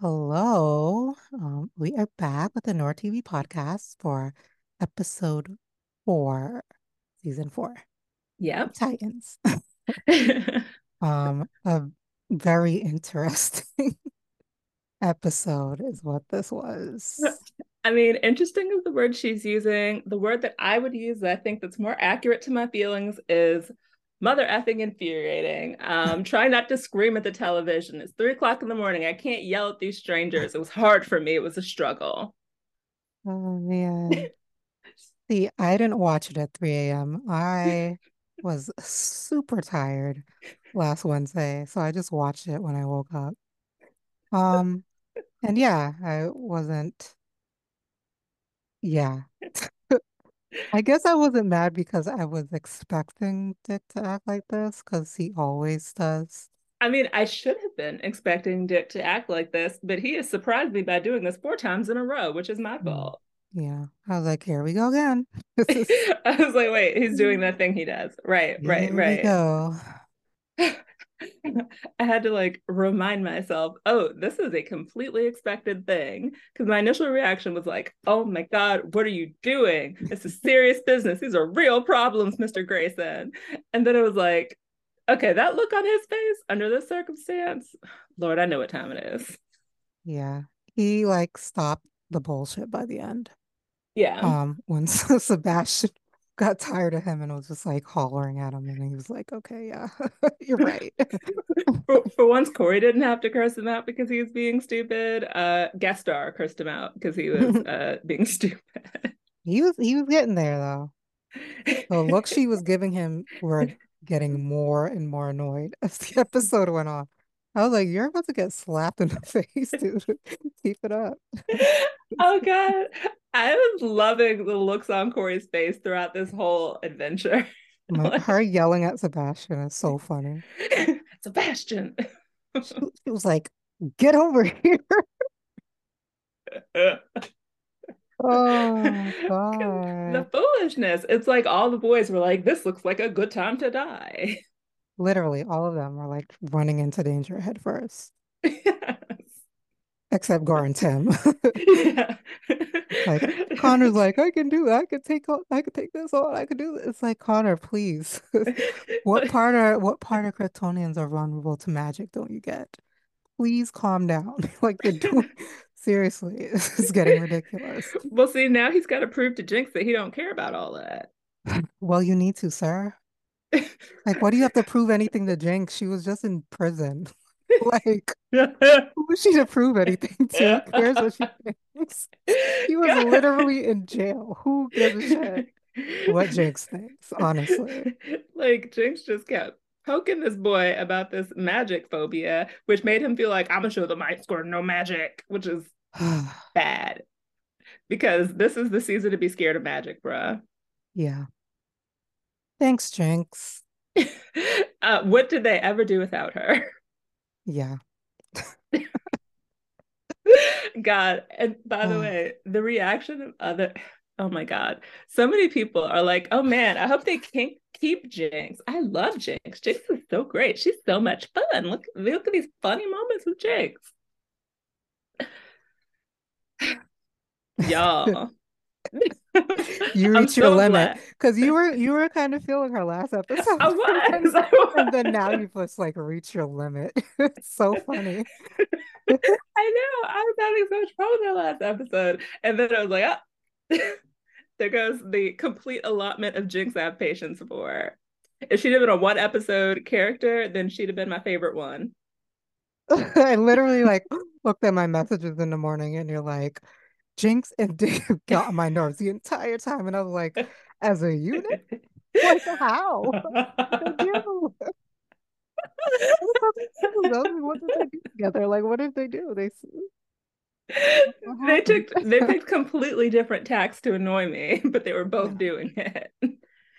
Hello. Um, we are back with the Noir TV podcast for episode four, season four, Yep. Titans. Um, a very interesting episode is what this was. I mean, interesting is the word she's using. The word that I would use that I think that's more accurate to my feelings is mother effing infuriating. Um, try not to scream at the television. It's three o'clock in the morning. I can't yell at these strangers. It was hard for me. It was a struggle. Oh man. See, I didn't watch it at 3 a.m. I was super tired last Wednesday, so I just watched it when I woke up. Um, and yeah, I wasn't, yeah. I guess I wasn't mad because I was expecting Dick to act like this because he always does. I mean, I should have been expecting Dick to act like this, but he has surprised me by doing this four times in a row, which is my Mm, fault. Yeah. I was like, here we go again. This is, I was like, wait, he's doing that thing he does. Right, right, here we right. go. I had to like remind myself, oh, this is a completely expected thing. Because my initial reaction was like, oh my God, what are you doing? It's a serious business. These are real problems, Mr. Grayson. And then it was like, okay, that look on his face under this circumstance, Lord, I know what time it is. Yeah. He like stopped the bullshit by the end. Yeah. Um, once Sebastian got tired of him and was just like hollering at him, and he was like, okay, yeah, you're right. for, for once, Kory didn't have to curse him out because he was being stupid. Uh, star cursed him out because he was uh, being stupid. He was he was getting there though. The looks she was giving him were getting more and more annoyed as the episode went on. I was like, you're about to get slapped in the face, dude. Keep it up. oh god. I was loving the looks on Kory's face throughout this whole adventure. Like, her yelling at Sebastian is so funny. Sebastian. She, she was like, get over here. Oh the foolishness. It's like all the boys were like, this looks like a good time to die. Literally, all of them were like running into danger head first, except Gar and Tim. yeah. Like Connor's like, I can do. I could take I could take this on. I could do this. It's like Connor, please. What part are what part of Kryptonians are vulnerable to magic don't you get? Please calm down. Like you're doing seriously, is getting ridiculous. well, see, now he's got to prove to Jinx that he don't care about all that. Well, you need to, sir. Like, what do you have to prove anything to Jinx? She was just in prison. Like, who is she to prove anything to? Who cares what she thinks? She was literally in jail. Who gives a shit what Jinx thinks, honestly? like Jinx just kept poking this boy about this magic phobia, which made him feel like I'm gonna show the might score no magic, which is bad. Because this is the season to be scared of magic, bruh. Yeah. Thanks, Jinx. uh, what did they ever do without her? Yeah. God. And by the Oh. way, the reaction of other oh my God. So many people are like, oh man, I hope they can't keep Jinx. I love Jinx. Jinx is so great. She's so much fun. Look, look at these funny moments with Jinx. Y'all. You reach your so limit because you were you were kind of feeling her last episode. I was. I And then now you've just like reached your limit. It's so funny. I know. I was having so much fun with that last episode. And then I was like, ah. there goes the complete allotment of Jinx I have patience for. If she'd have been a one episode character, then she'd have been my favorite one. I literally like looked at my messages in the morning and you're like, Jinx and Dick got on my nerves the entire time. And I was like, as a unit? Like how? What did they do? What did they do together? Like what did they do? They they took they picked completely different tacks to annoy me, but they were both Yeah. doing it.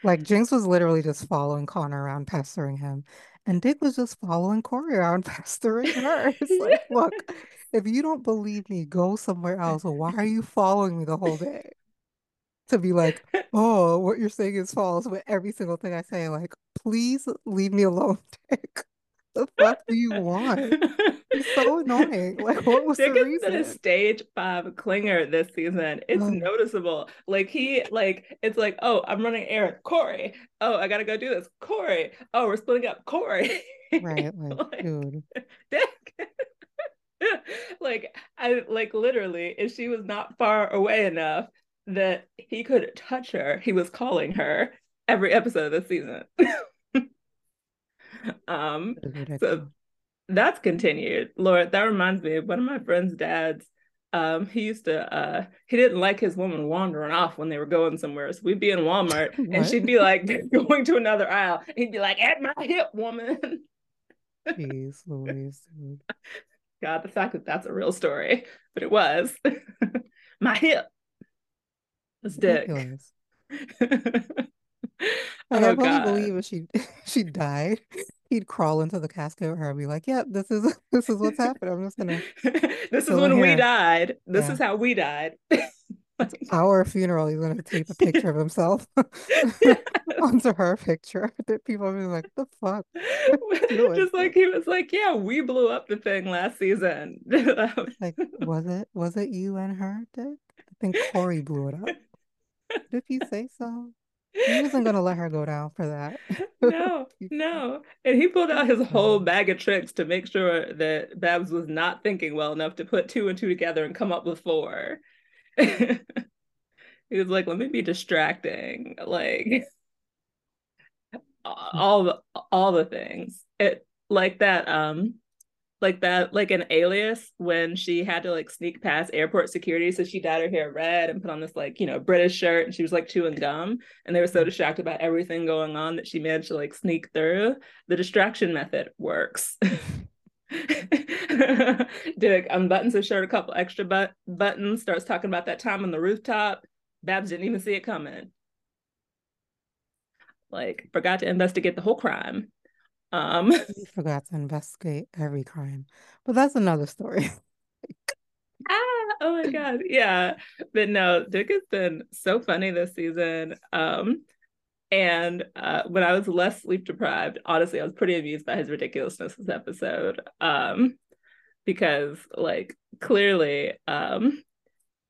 Like Jinx was literally just following Connor around, pestering him. And Dick was just following Kory around, pestering her. It's like, look, if you don't believe me, go somewhere else. Why are you following me the whole day? To be like, oh, what you're saying is false with every single thing I say. Like, please leave me alone, Dick. The fuck do you want? He's so annoying. Like, what was Dick the been a stage five clinger this season. It's Oh. noticeable. Like he, like it's like, oh, I'm running errand, Kory. Oh, I gotta go do this, Kory. Oh, we're splitting up, Kory. Right, like, Like, dude. Dick. like I like literally, if she was not far away enough that he could touch her, he was calling her every episode of the season. Um, It was ridiculous. so that's continued. Lord, that reminds me of one of my friend's dads. Um, he used to uh he didn't like his woman wandering off when they were going somewhere. So we'd be in Walmart and she'd be like going to another aisle. He'd be like, at my hip, woman. Jeez Louise. God, the fact that that's a real story, but it was my hip. It's dick. Oh I God. believe if she she died, he'd crawl into the casket with her and be like, "Yep, this is this is what's happened. I'm just gonna this is when we died. This Yeah. is how we died. our funeral." He's gonna tape a picture of himself onto her picture. That people are be like, "The fuck?" Just like he was like, yeah, we blew up the thing last season. Like, was it was it you and her, Dick? I think Kory blew it up. Did you say so? He wasn't gonna let her go down for that. no, no. And he pulled out his whole Mhm. bag of tricks to make sure that Babs was not thinking well enough to put two and two together and come up with four. he was like, let me be distracting. Like all the all the things. It like that, um, like that, like an alias when she had to like sneak past airport security. So she dyed her hair red and put on this like, you know, British shirt and she was like chewing gum. And they were so mm-hmm. distracted by everything going on that she managed to like sneak through. The distraction method works. Dick unbuttons his shirt a couple extra but- buttons, starts talking about that time on the rooftop. Babs didn't even see it coming. Like, forgot to investigate the whole crime. Um, He forgot to investigate every crime, but that's another story. ah, oh my god, yeah. But no, Dick has been so funny this season. Um, and uh, when I was less sleep deprived, honestly, I was pretty amused by his ridiculousness this episode. Um, because like clearly, um,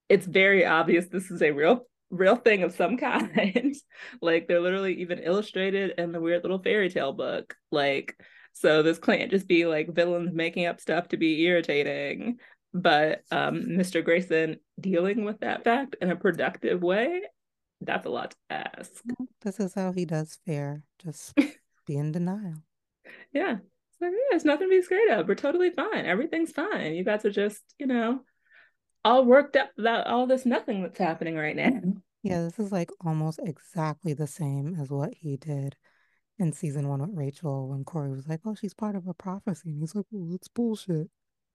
it's very obvious this is a real real thing of some kind. like they're literally even illustrated in the weird little fairy tale book. Like, so this can't just be like villains making up stuff to be irritating. But um, Mr. Grayson dealing with that fact in a productive way, that's a lot to ask. This is how he does fair. Just be in denial. Yeah. So yeah, there's nothing to be scared of. We're totally fine. Everything's fine. You guys are just, you know, all worked up about all this nothing that's happening right now. Mm-hmm. Yeah, this is like almost exactly the same as what he did in season one with Rachel when Kory was like, "Oh, she's part of a prophecy," and he's like, "Oh, it's bullshit."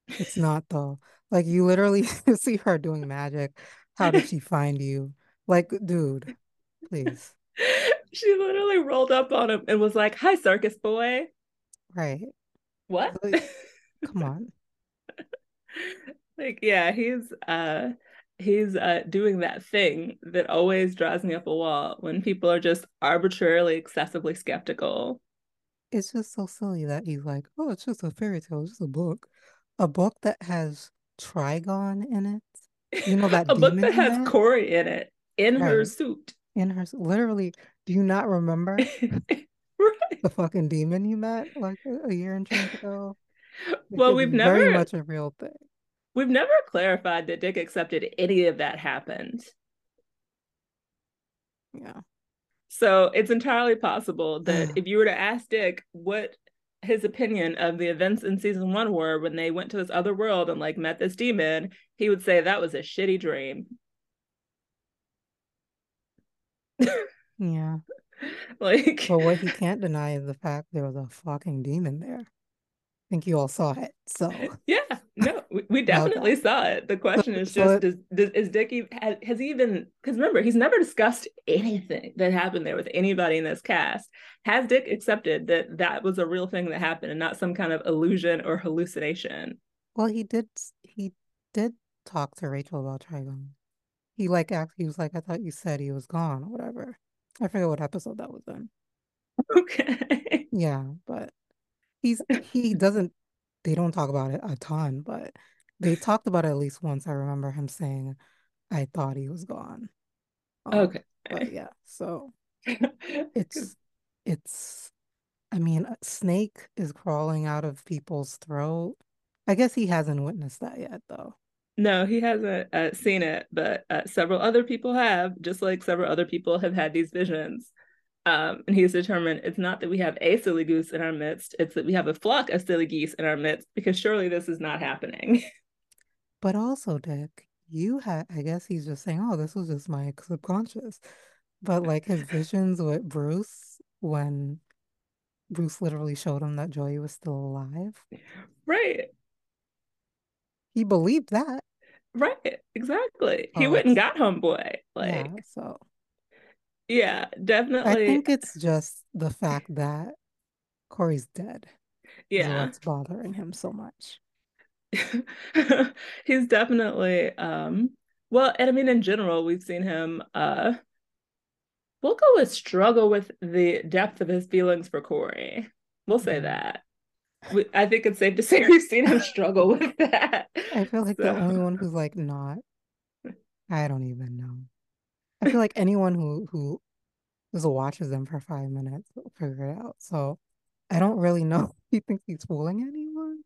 It's not though. Like you literally see her doing magic. How did she find you? Like, dude, please. she literally rolled up on him and was like, Hi, circus boy. Right. What? Like- Come on. Like, yeah, he's uh he's uh doing that thing that always draws me up a wall when people are just arbitrarily excessively skeptical. It's just so silly that he's like, "Oh, it's just a fairy tale. It's just a book." A book that has Trigon in it. You know that a book that has? Kory in it in her suit. In her, literally, do you not remember right. the fucking demon you met like a, year and change ago? Well, we've never. very never much a real thing. We've never clarified that Dick accepted any of that happened. Yeah. So it's entirely possible that if you were to ask Dick what his opinion of the events in season one were when they went to this other world and like met this demon, he would say that was a shitty dream. Yeah. like But what he can't deny is the fact there was a fucking demon there. I think you all saw it. So yeah, no, we, we Okay. definitely saw it. The question is just does, does is Dick e- has, has he even because remember he's never discussed anything that happened there with anybody in this cast. Has Dick accepted that that was a real thing that happened and not some kind of illusion or hallucination? well he did he did talk to Rachel about Trigon. He like asked he was like, I thought you said he was gone or whatever. I forget what episode that was in. Okay. Yeah, but he's he doesn't they don't talk about it a ton, but they talked about it at least once. I remember him saying, I thought he was gone. Um, Okay. but yeah, so it's it's I mean, a snake is crawling out of people's throat. I guess he hasn't witnessed that yet, though. No, he hasn't uh, seen it, but uh, several other people have, just like several other people have had these visions. Um, and he's determined it's not that we have a silly goose in our midst, it's that we have a flock of silly geese in our midst, because surely this is not happening. But also, Dick, you had, I guess he's just saying, oh, this was just my subconscious. But like his visions with Bruce when Bruce literally showed him that Joey was still alive, right, he believed that. right, exactly. He Oh, went and got homeboy. yeah. Like, So yeah, definitely. I think it's just the fact that Kory's dead Yeah. That's bothering him so much. he's definitely um well, and I mean in general, we've seen him uh we'll go with struggle with the depth of his feelings for Kory. We'll say that. We, I think it's safe to say we've seen him struggle with that. I feel like the only one who's like not, I don't even know. I feel like anyone who who just watches them for five minutes will figure it out. So I don't really know if he thinks he's fooling anyone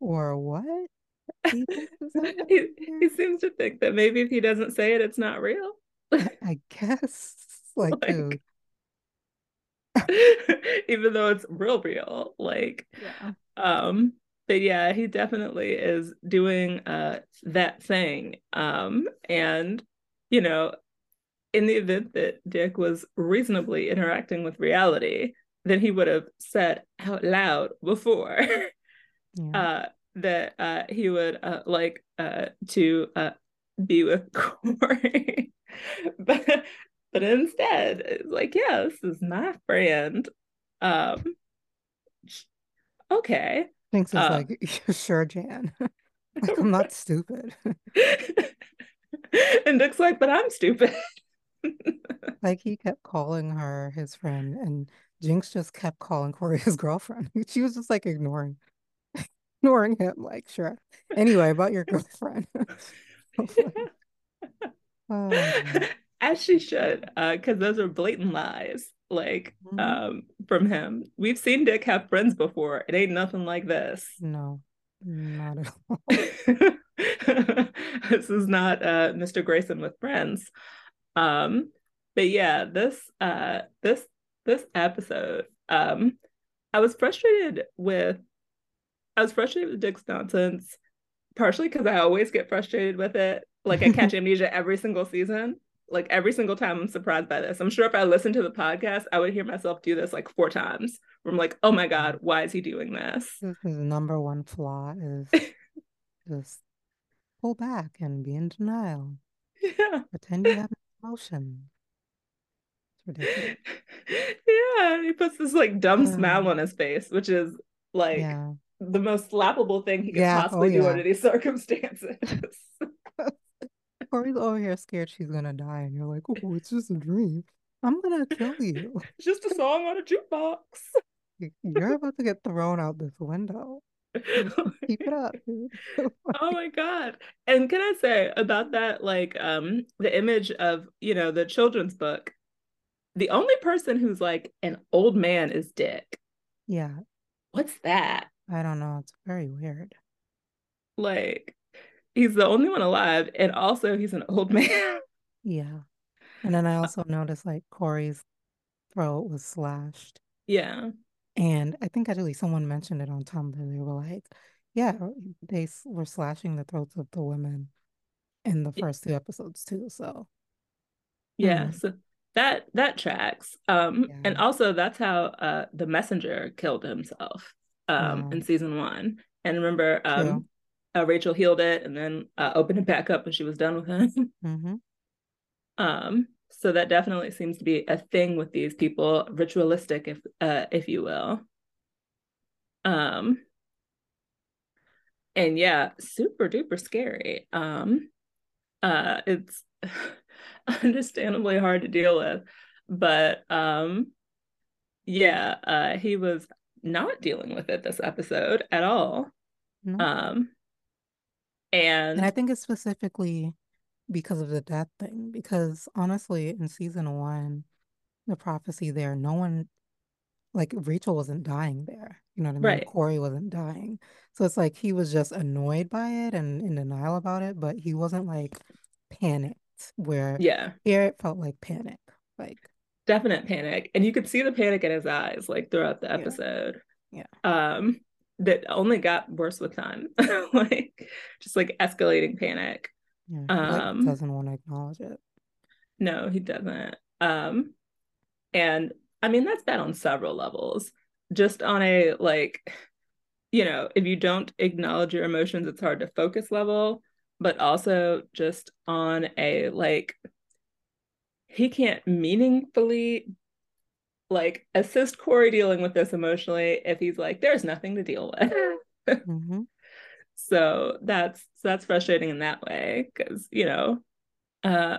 or what he thinks is happening he he seems to think that maybe if he doesn't say it, it's not real. I, guess, like, like even though it's real real. Like yeah, Um, but yeah, he definitely is doing uh that thing. Um, and you know, in the event that Dick was reasonably interacting with reality, then he would have said out loud before yeah. uh that uh he would uh like uh to uh be with Kory. but but instead, it's like, yeah, this is my friend. Um, okay. Thinks it's Uh like, sure, Jan. Like, I'm not stupid. and Dick's like, but I'm stupid. Like, he kept calling her his friend, and Jinx just kept calling Kory his girlfriend. She was just like ignoring, ignoring him. Like, sure. Anyway, about your girlfriend. Oh. As she should, because uh, those are blatant lies, like Mhm. um, from him. We've seen Dick have friends before. It ain't nothing like this. No, not at all. this is not uh, Mr. Grayson with friends. Um, but yeah, this uh, this this episode, um, I was frustrated with I was frustrated with Dick's nonsense, partially because I always get frustrated with it. Like I catch amnesia every single season. Like every single time I'm surprised by this. I'm sure if I listened to the podcast, I would hear myself do this like four times. Where I'm like, oh my God, why is he doing this? His number one flaw is just pull back and be in denial. yeah. Pretend you have no emotion. It's ridiculous. yeah. He puts this like dumb smile Uh, on his face, which is like yeah. the most slappable thing he could Yeah. Oh, possibly do yeah. under these circumstances. Kory's over here scared she's gonna die, and you're like, oh, it's just a dream. I'm gonna kill you. it's just a song on a jukebox. You're about to get thrown out this window. Keep it up, oh my god and can i say about that like um the image of you know the children's book the only person who's like an old man is dick Yeah, what's that I don't know. It's very weird. like he's the only one alive and also he's an old man Yeah. And then I also noticed like Kory's throat was slashed. yeah And I think actually someone mentioned it on Tumblr. They were like, yeah, they were slashing the throats of the women in the first two episodes too. So, yeah hmm, so that that tracks um and also that's how uh the messenger killed himself um yeah, in season one. And remember um uh, rachel healed it and then uh, opened it back up when she was done with him. Hmm Um, so that definitely seems to be a thing with these people, ritualistic, if uh, if you will. Um, and yeah, super duper scary. Um, uh, it's understandably hard to deal with, but um, yeah, uh, he was not dealing with it this episode at all. No. Um and, and I think it's specifically because of the death thing. Because honestly, in season one, the prophecy there, no one like Rachel wasn't dying there. You know what I mean? Right. Kory wasn't dying. So it's like he was just annoyed by it and in denial about it, but he wasn't like panicked where yeah here it felt like panic. Like definite panic. And you could see the panic in his eyes like throughout the episode. Yeah. yeah. Um that only got worse with time. like just like escalating panic. Yeah, um doesn't want to acknowledge it. No, he doesn't. Um and I mean, that's bad on several levels. Just on a like, you know, if you don't acknowledge your emotions, it's hard to focus level, but also just on a like, he can't meaningfully like assist Kory dealing with this emotionally if he's like, there's nothing to deal with. mm-hmm. So that's so that's frustrating in that way because you know, uh,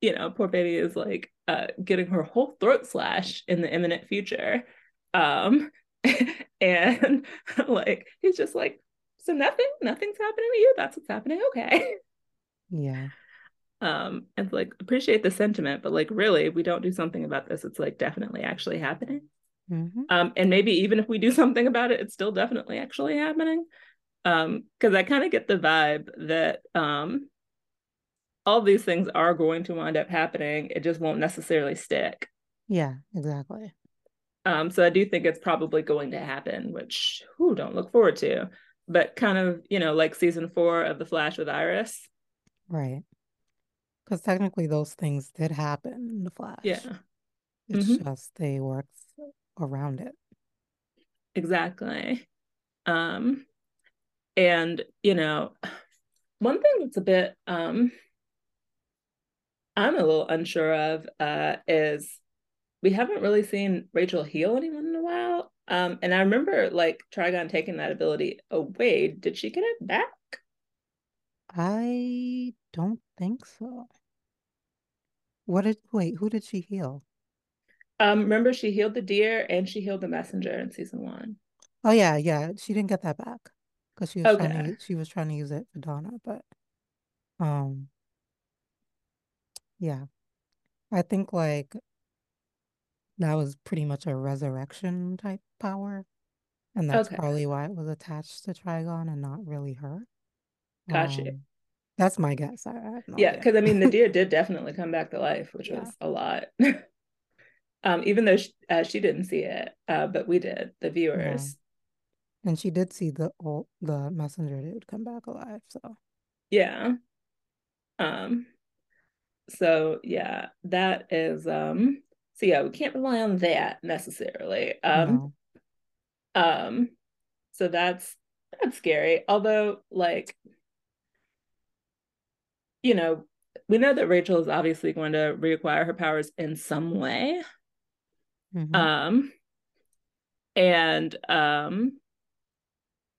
you know, poor baby is like uh, getting her whole throat slashed in the imminent future. Um, and like he's just like, so nothing, nothing's happening to you. That's what's happening. Okay. Yeah. Um, and like appreciate the sentiment, but like really, we don't do something about this. It's like definitely actually happening. Mm-hmm. Um, and maybe even if we do something about it, it's still definitely actually happening. Um, because I kind of get the vibe that um all these things are going to wind up happening. It just won't necessarily stick. Yeah, exactly. Um, so I do think it's probably going to happen, which who don't look forward to. But kind of, you know, like season four of The Flash with Iris. Right. Because technically those things did happen in The Flash. Yeah. It's mm-hmm. just they worked around it. Exactly. Um, and you know, one thing that's a bit um I'm a little unsure of uh, is we haven't really seen Rachel heal anyone in a while. Um, and I remember like Trigon taking that ability away. Did she get it back? I don't think so. What did wait, who did she heal? Um, remember she healed the deer and she healed the messenger in season one. Oh yeah, yeah. She didn't get that back because she was okay. trying to she was trying to use it for Donna, but um yeah. I think like that was pretty much a resurrection type power. And that's okay. probably why it was attached to Trigon and not really her. Gotcha. Um, that's my guess. I, I yeah, because I mean, the deer did definitely come back to life, which yeah. was a lot. um, even though she, uh, she didn't see it, uh, but we did, the viewers. And she did see the old, the messenger dude come back alive. So yeah. Um, so yeah that is um so yeah we can't rely on that necessarily um no. um so that's that's scary although like you know we know that rachel is obviously going to reacquire her powers in some way mm-hmm. um and um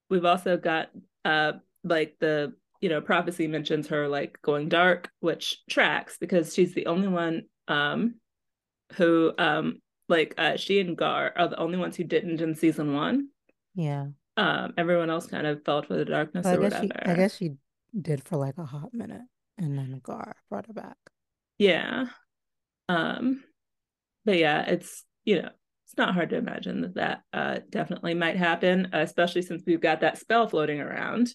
we've also got uh like the you know, prophecy mentions her like going dark, which tracks because she's the only one um who um like uh she and Gar are the only ones who didn't in season one. Yeah. Um everyone else kind of felt for the darkness well, or I guess whatever. She, I guess she did for like a hot minute and then Gar brought her back. Yeah. Um but yeah, it's you know, it's not hard to imagine that that uh definitely might happen, especially since we've got that spell floating around.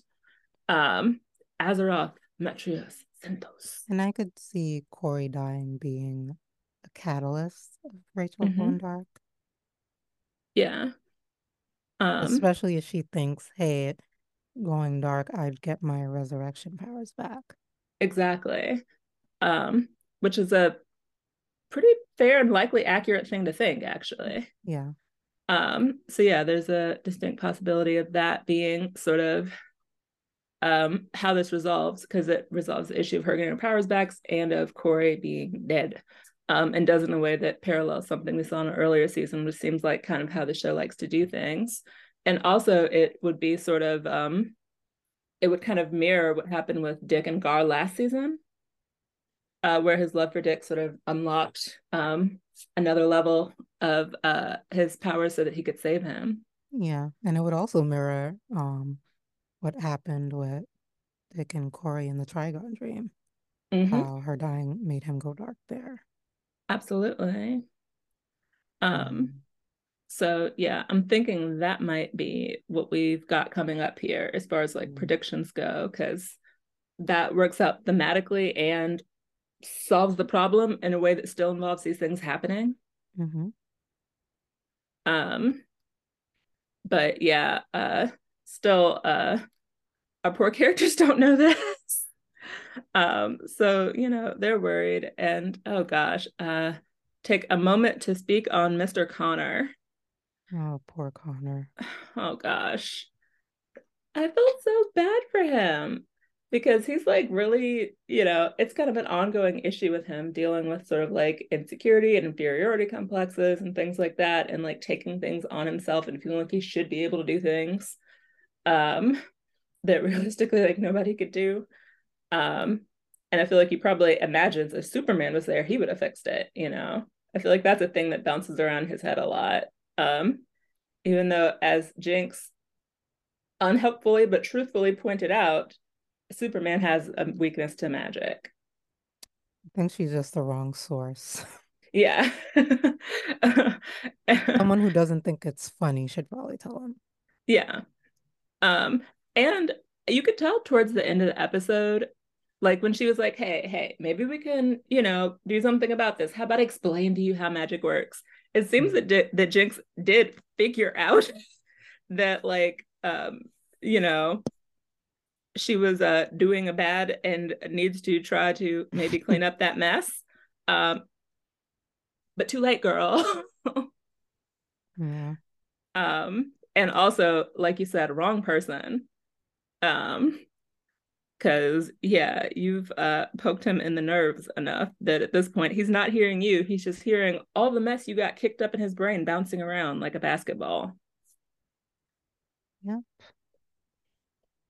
Um Azeroth Metrios Centos. And I could see Kory dying being a catalyst of Rachel mm-hmm. going dark. Yeah. Um, Especially if she thinks, hey, going dark, I'd get my resurrection powers back. Exactly. Um, which is a pretty fair and likely accurate thing to think, actually. Yeah. Um, so yeah, there's a distinct possibility of that being sort of um, how this resolves because it resolves the issue of her getting her powers back and of Kory being dead. Um, and does in a way that parallels something we saw in an earlier season, which seems like kind of how the show likes to do things. And also, it would be sort of, um, it would kind of mirror what happened with Dick and Gar last season. Uh, where his love for Dick sort of unlocked um, another level of uh, his power so that he could save him. Yeah, and it would also mirror um what happened with Dick and Kory in the Trigon dream. Mm-hmm. How her dying made him go dark there. Absolutely. Um, so yeah, I'm thinking that might be what we've got coming up here as far as like mm-hmm. predictions go, because that works out thematically and solves the problem in a way that still involves these things happening. Mm-hmm. Um, but yeah, uh, still, uh, our poor characters don't know this. um, so you know they're worried, and oh gosh, uh, take a moment to speak on Mr. Connor. Oh, poor Connor. Oh gosh, I felt so bad for him because he's like really, you know, it's kind of an ongoing issue with him dealing with sort of like insecurity and inferiority complexes and things like that, and like taking things on himself and feeling like he should be able to do things um, that realistically like nobody could do. Um, and I feel like he probably imagines if Superman was there, he would have fixed it, you know. I feel like that's a thing that bounces around his head a lot. Um, even though, as Jinx unhelpfully but truthfully pointed out, Superman has a weakness to magic. I think she's just the wrong source. Yeah. Someone who doesn't think it's funny should probably tell him. Yeah. Um, and you could tell towards the end of the episode, like when she was like, hey, hey, maybe we can, you know, do something about this. How about I explain to you how magic works? It seems mm-hmm. that that Jinx did figure out that like um, you know, she was uh, doing a bad and needs to try to maybe clean up that mess. Um, but too late, girl. yeah. Um, and also, like you said, wrong person. Um, because yeah, you've uh poked him in the nerves enough that at this point he's not hearing you. He's just hearing all the mess you got kicked up in his brain bouncing around like a basketball. Yep.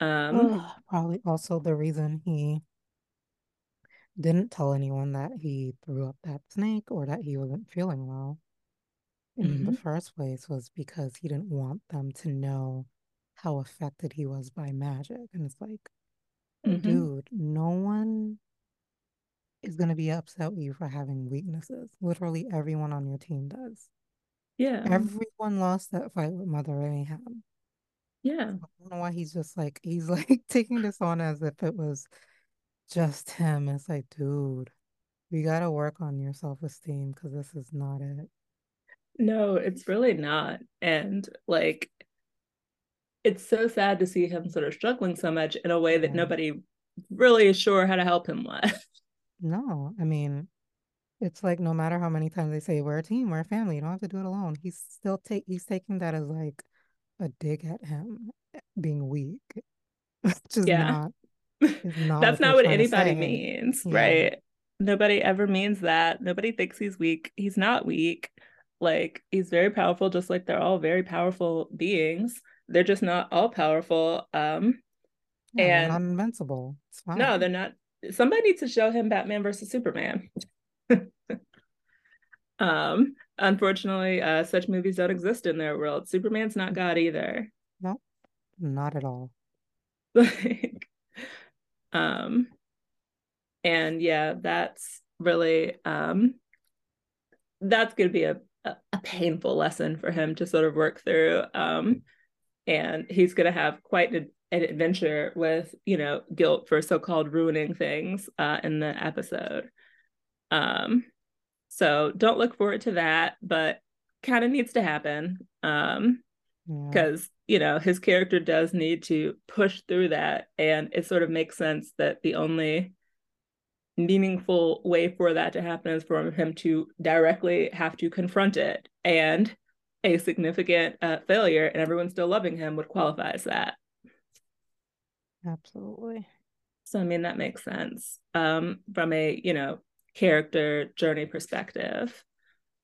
Um, probably also the reason he didn't tell anyone that he threw up that snake or that he wasn't feeling well in mm-hmm. the first place was because he didn't want them to know how affected he was by magic. And it's like, mm-hmm. dude, no one is going to be upset with you for having weaknesses. Literally everyone on your team does. Yeah. Everyone lost that fight with Mother Mayhem. Yeah. I don't know why he's just like he's like taking this on as if it was just him. It's like, dude, we gotta work on your self-esteem because this is not it. No, it's really not. And like it's so sad to see him sort of struggling so much in a way that yeah. nobody really is sure how to help him with. No, I mean, it's like no matter how many times they say we're a team, we're a family, you don't have to do it alone. He's still take he's taking that as like a dig at him being weak. Which yeah. not, not That's not what anybody means, yeah. right? Nobody ever means that. Nobody thinks he's weak. He's not weak. Like he's very powerful, just like they're all very powerful beings. They're just not all powerful. Um and not invincible. No, they're not. Somebody needs to show him Batman versus Superman. um unfortunately, uh, such movies don't exist in their world. Superman's not God either. No, not at all. like, um, and yeah, that's really um, that's going to be a, a, painful lesson for him to sort of work through. Um, and he's going to have quite an, an adventure with you know guilt for so-called ruining things uh, in the episode. Um, so don't look forward to that, but kind of needs to happen. Um, because yeah. you know his character does need to push through that and it sort of makes sense that the only meaningful way for that to happen is for him to directly have to confront it and a significant uh, failure and everyone still loving him would qualify as that absolutely so i mean that makes sense um from a you know character journey perspective.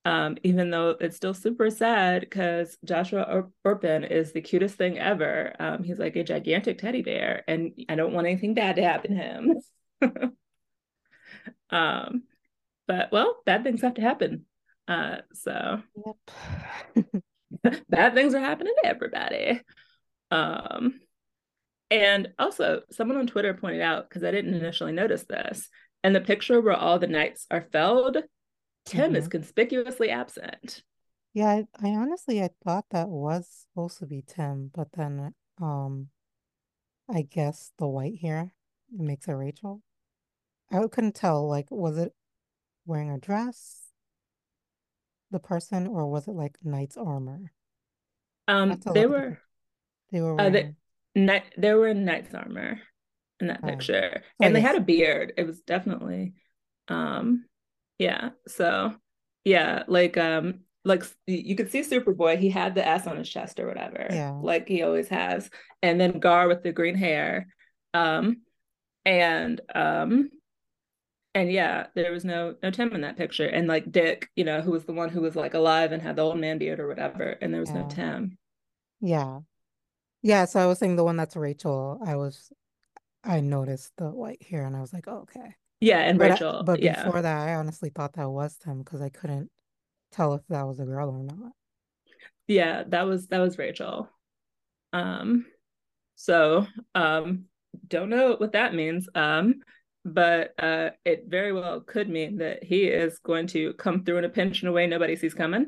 Um, even though it's still super sad because Joshua Orpen is the cutest thing ever. Um, he's like a gigantic teddy bear, and I don't want anything bad to happen to him. Um, but well, bad things have to happen. Uh, so yep. bad things are happening to everybody. Um, and also, someone on Twitter pointed out because I didn't initially notice this, and the picture where all the knights are felled, Tim mm-hmm. is conspicuously absent. Yeah, I, I, honestly I thought that was supposed to be Tim, but then um I guess the white hair makes it Rachel. I couldn't tell, like, was it wearing a dress, the person, or was it like knight's armor? Um, they were, they were wearing... uh, they, knight, they were in knight's armor in that picture, oh, and they had a beard. It was definitely, um, yeah. So, yeah, like, um, like you could see Superboy, he had the S on his chest or whatever, yeah, like he always has, and then Gar with the green hair, um, and um, and yeah, there was no no Tim in that picture, and like Dick, you know, who was the one who was like alive and had the old man beard or whatever, and there was yeah. no Tim. Yeah, yeah. So I was saying the one that's Rachel. I was, I noticed the white hair, and I was like, oh, okay. Yeah, and but Rachel. I, but yeah. before that, I honestly thought that was Tim because I couldn't tell if that was a girl or not. Yeah, that was that was Rachel. Um, so um, don't know what that means. Um, but uh, it very well could mean that he is going to come through in a pinch in a way nobody sees coming.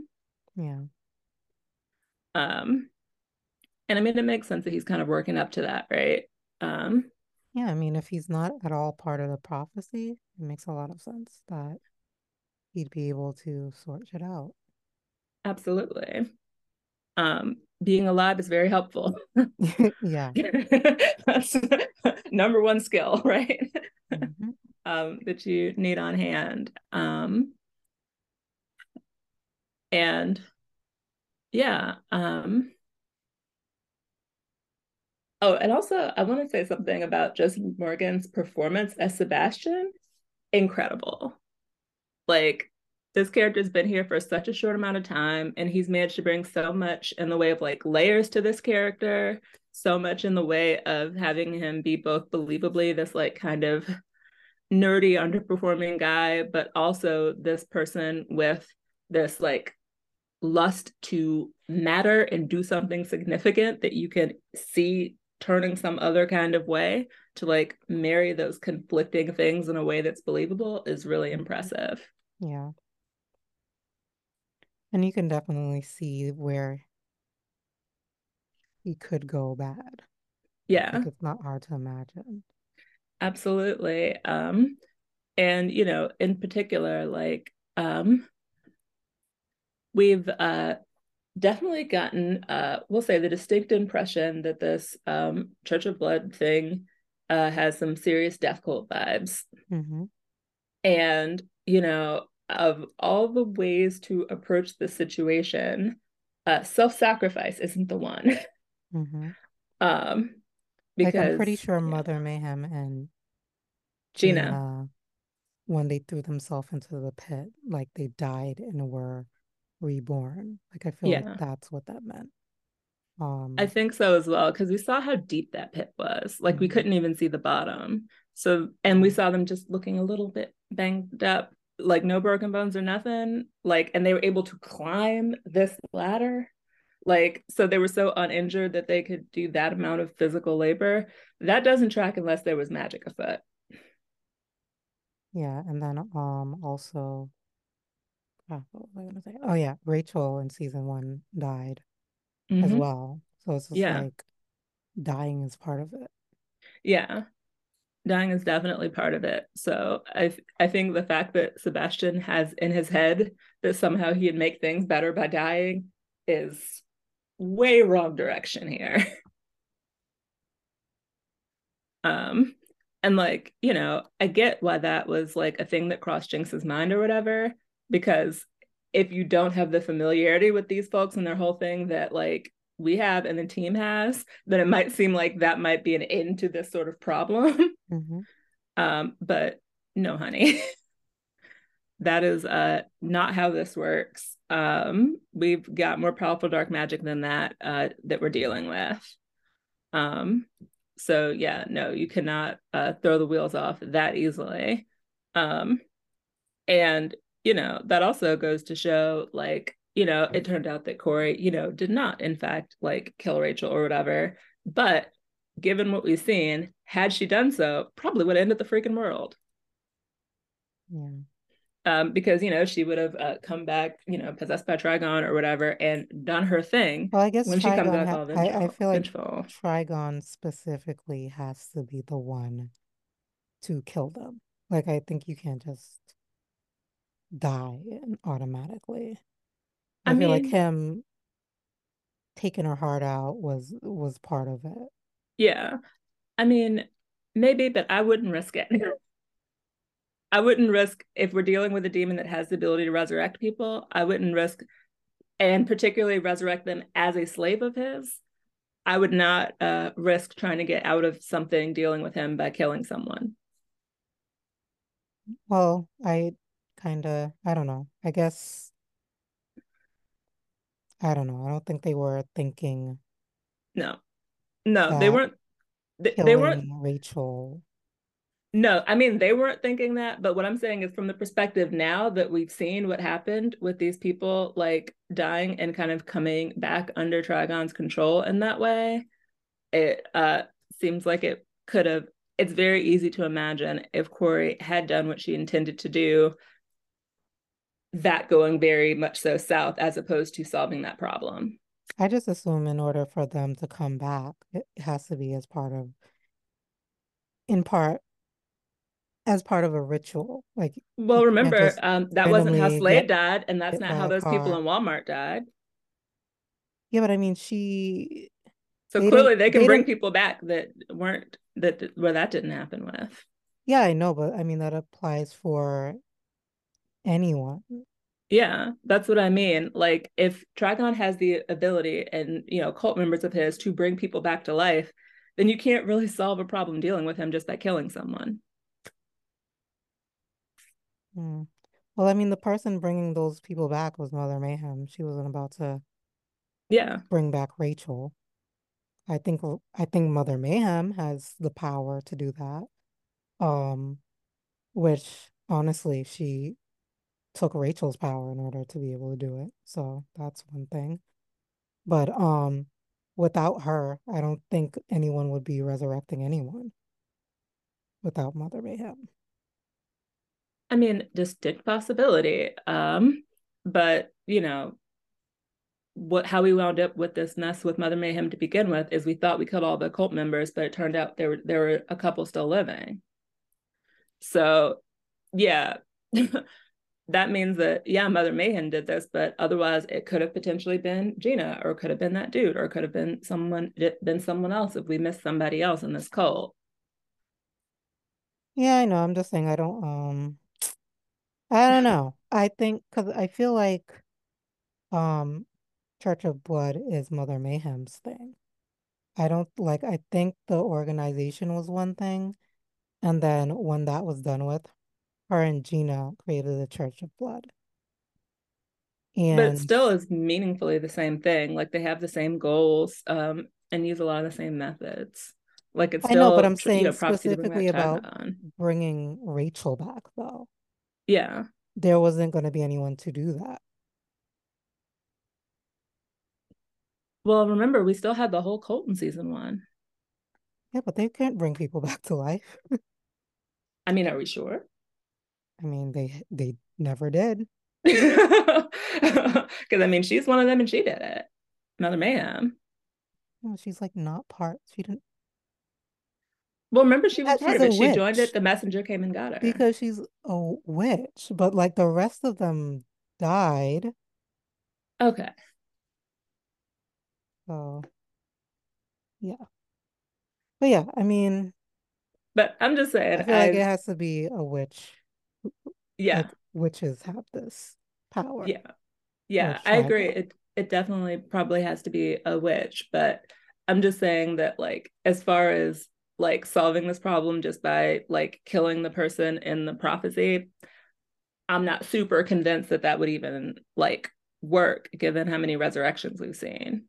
Yeah. Um, and I mean, it makes sense that he's kind of working up to that, right? Um, yeah, I mean, if he's not at all part of the prophecy, it makes a lot of sense that he'd be able to sort it out. Absolutely. Um, being alive is very helpful. yeah. That's number one skill, right? Mm-hmm. um, that you need on hand. Um, and yeah. Um, oh, and also I want to say something about Joseph Morgan's performance as Sebastian. Incredible. Like this character's been here for such a short amount of time and he's managed to bring so much in the way of like layers to this character so much in the way of having him be both believably this like kind of nerdy underperforming guy but also this person with this like lust to matter and do something significant that you can see turning some other kind of way to like marry those conflicting things in a way that's believable is really impressive yeah and you can definitely see where he could go bad. Yeah. Like it's not hard to imagine. Absolutely. Um and you know, in particular like um we've uh definitely gotten uh we'll say the distinct impression that this um Church of Blood thing uh has some serious death cult vibes. Mm-hmm. And you know, of all the ways to approach the situation, uh, self-sacrifice isn't the one. Mm-hmm. Um, because like I'm pretty sure Mother Mayhem and Gina, Gina, when they threw themselves into the pit, like they died and were reborn. Like I feel yeah. like that's what that meant. Um, I think so as well because we saw how deep that pit was. Like mm-hmm. we couldn't even see the bottom. So and we mm-hmm. saw them just looking a little bit banged up like no broken bones or nothing like and they were able to climb this ladder like so they were so uninjured that they could do that amount of physical labor that doesn't track unless there was magic afoot yeah and then um also oh, what was I gonna say? oh yeah rachel in season one died mm-hmm. as well so it's just yeah. like dying is part of it yeah dying is definitely part of it. So I I think the fact that Sebastian has in his head that somehow he'd make things better by dying is way wrong direction here. um and like, you know, I get why that was like a thing that crossed Jinx's mind or whatever because if you don't have the familiarity with these folks and their whole thing that like we have and the team has, then it might seem like that might be an end to this sort of problem. Mm-hmm. Um, but no, honey. that is uh not how this works. Um, we've got more powerful dark magic than that uh that we're dealing with. Um, so yeah, no, you cannot uh throw the wheels off that easily. Um, And, you know, that also goes to show like, you know, it turned out that Kory, you know, did not, in fact, like kill Rachel or whatever. But given what we've seen, had she done so, probably would have ended the freaking world. Yeah. Um, because you know she would have uh, come back, you know, possessed by Trigon or whatever, and done her thing. Well, I guess when Trigon she comes back, ha- all vengeful, I, I feel like vengeful. Trigon specifically has to be the one to kill them. Like I think you can't just die automatically. I, I feel like him taking her heart out was was part of it. yeah, I mean, maybe, but I wouldn't risk it. I wouldn't risk if we're dealing with a demon that has the ability to resurrect people. I wouldn't risk, and particularly resurrect them as a slave of his. I would not uh, risk trying to get out of something dealing with him by killing someone. Well, I kind of, I don't know. I guess, I don't know. I don't think they were thinking No, no, they weren't. They, they weren't. Rachel. No, I mean they weren't thinking that. But what I'm saying is, from the perspective now that we've seen what happened with these people, like dying and kind of coming back under Trigon's control in that way, it uh seems like it could have. It's very easy to imagine if Kory had done what she intended to do, that going very much so south as opposed to solving that problem. I just assume in order for them to come back, it has to be as part of, in part, as part of a ritual. Like Well, remember, um, that wasn't how Slade get died, and that's not how those people in Walmart died. Yeah, but I mean, she, So they clearly, they can they bring people back that weren't that where that didn't happen with. yeah, I know, but I mean, that applies for anyone. Yeah, that's what I mean. Like, if Trigon has the ability and you know cult members of his to bring people back to life, then you can't really solve a problem dealing with him just by killing someone. Hmm. Well, I mean, the person bringing those people back was Mother Mayhem. She wasn't about to Yeah, bring back Rachel. I think I think Mother Mayhem has the power to do that. Um, which honestly, she took Rachel's power in order to be able to do it. So that's one thing. But um, without her, I don't think anyone would be resurrecting anyone without Mother Mayhem. I mean, distinct possibility. Um, but you know, what how we wound up with this mess with Mother Mayhem to begin with is we thought we killed all the cult members, but it turned out there were there were a couple still living. So yeah, that means that yeah, Mother Mayhem did this, but otherwise it could have potentially been Gina, or could have been that dude, or could have been someone been someone else if we missed somebody else in this cult. Yeah, I know. I'm just saying I don't um I don't know. I think because I feel like um Church of Blood is Mother Mayhem's thing. I don't like I think the organization was one thing, and then when that was done with, her and Gina created the Church of Blood. but it still is meaningfully the same thing. Like they have the same goals um, and use a lot of the same methods. Like it's still, I know, but I'm you saying know, prophecy bring specifically about Trigon. bringing Rachel back, though. Yeah. There wasn't going to be anyone to do that. Well, remember, we still had the whole cult in season one. Yeah, but they can't bring people back to life. I mean, are we sure? I mean, they they never did. Because I mean, she's one of them and she did it. Mother Mayhem. No, she's like not part. She didn't Well, remember, she was part of it. She joined it. The messenger came and got her. because she's a witch, but like the rest of them died. Okay. So yeah. But yeah, I mean, But I'm just saying, I feel like it has to be a witch. Yeah, Like witches have this power. yeah, yeah, I agree. It it definitely probably has to be a witch, but I'm just saying that like as far as like solving this problem just by like killing the person in the prophecy, I'm not super convinced that that would even like work given how many resurrections we've seen.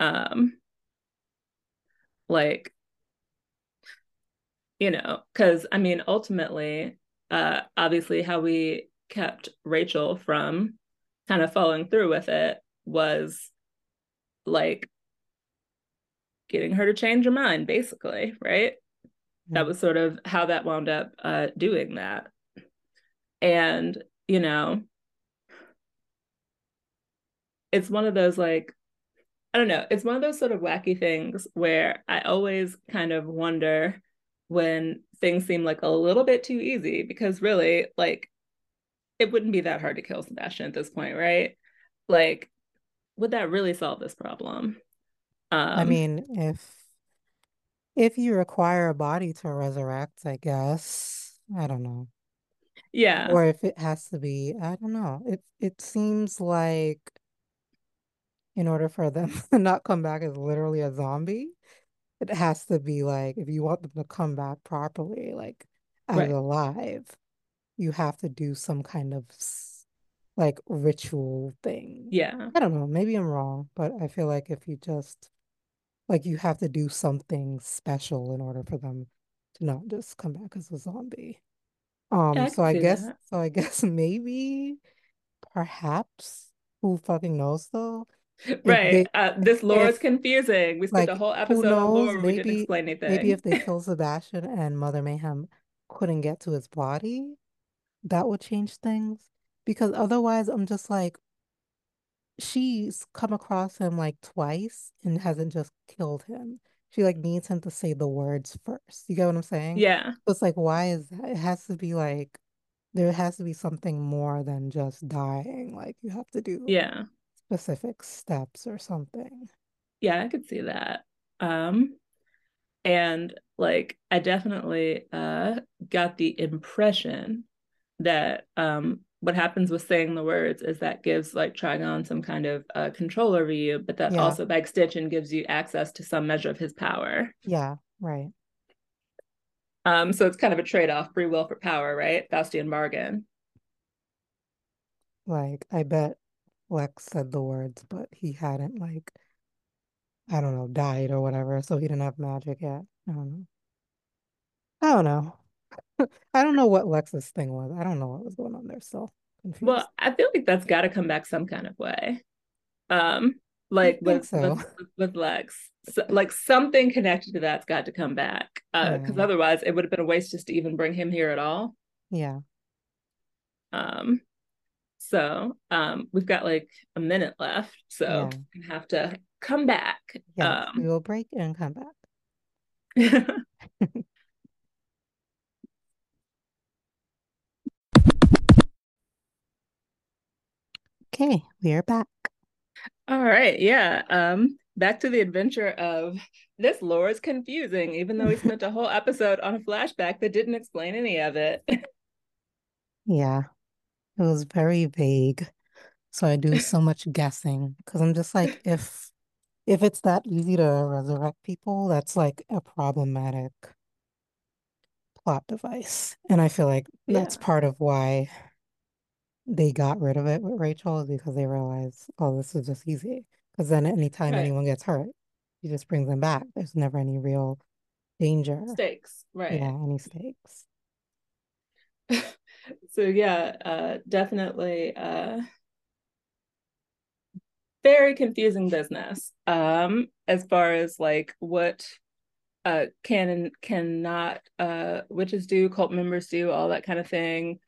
Um like you know, cuz I mean ultimately uh obviously how we kept Rachel from kind of following through with it was like getting her to change her mind, basically, right? Mm-hmm. That was sort of how that wound up uh, doing that. And, you know, it's one of those like, I don't know, it's one of those sort of wacky things where I always kind of wonder when things seem like a little bit too easy because really, like, it wouldn't be that hard to kill Sebastian at this point, right? Like, would that really solve this problem? Um, I mean, if if you require a body to resurrect, I guess I don't know. Yeah. Or if it has to be, I don't know. It it seems like in order for them to not come back as literally a zombie, it has to be like if you want them to come back properly, like as right. alive, you have to do some kind of like ritual thing. Yeah. I don't know. Maybe I'm wrong, but I feel like if you just like you have to do something special in order for them to not just come back as a zombie. Um, I so I guess that. so I guess maybe perhaps who fucking knows though? Right. They, uh, this lore is confusing. We spent like, a whole episode knows, on lore. Maybe, we didn't explain anything. Maybe if they kill Sebastian and Mother Mayhem couldn't get to his body, that would change things. Because otherwise, I'm just like, she's come across him like twice and hasn't just killed him. She like needs him to say the words first. You get what I'm saying? Yeah. So it's like, why is that? It has to be like there has to be something more than just dying. Like you have to do yeah specific steps or something. Yeah, I could see that. Um and like I definitely uh got the impression that um what happens with saying the words is that gives like Trigon some kind of uh, control over you, but that yeah. also by extension gives you access to some measure of his power. Yeah, right. Um, so it's kind of a trade-off, free will for power, right? Faustian bargain. Like, I bet Lex said the words, but he hadn't like I don't know, died or whatever, so he didn't have magic yet. I don't know. I don't know. I don't know what Lex's thing was. I don't know what was going on there. So confused. Well, I feel like that's got to come back some kind of way. Um, like with, so. with, with Lex, so, like something connected to that's got to come back. Uh, because yeah. otherwise, it would have been a waste just to even bring him here at all. Yeah. Um. So, um, we've got like a minute left, so yeah. we have to come back. Yeah, um, we will break and come back. Okay, we are back. All right, yeah. Um, back to the adventure of this lore is confusing, even though we spent a whole episode on a flashback that didn't explain any of it. yeah, it was very vague. So I do so much guessing because I'm just like, if if it's that easy to resurrect people, that's like a problematic plot device. And I feel like that's part of why they got rid of it with Rachel is because they realized, oh, this is just easy. Because then anytime right. anyone gets hurt, you just bring them back. There's never any real danger. Stakes, right. Yeah, any stakes. so yeah, uh definitely uh very confusing business. Um, as far as like what uh can and cannot uh witches do, cult members do, all that kind of thing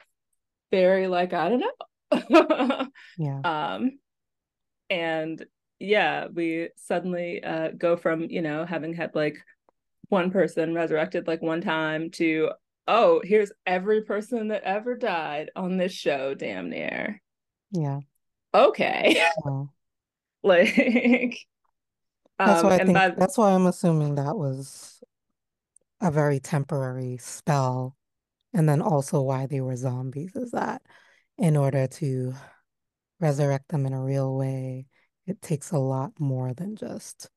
very like I don't know. yeah. Um, and yeah, we suddenly uh go from you know having had like one person resurrected like one time to oh here's every person that ever died on this show damn near yeah okay yeah. like that's um, why I think by... that's why I'm assuming that was a very temporary spell and then also why they were zombies is that in order to resurrect them in a real way, it takes a lot more than just,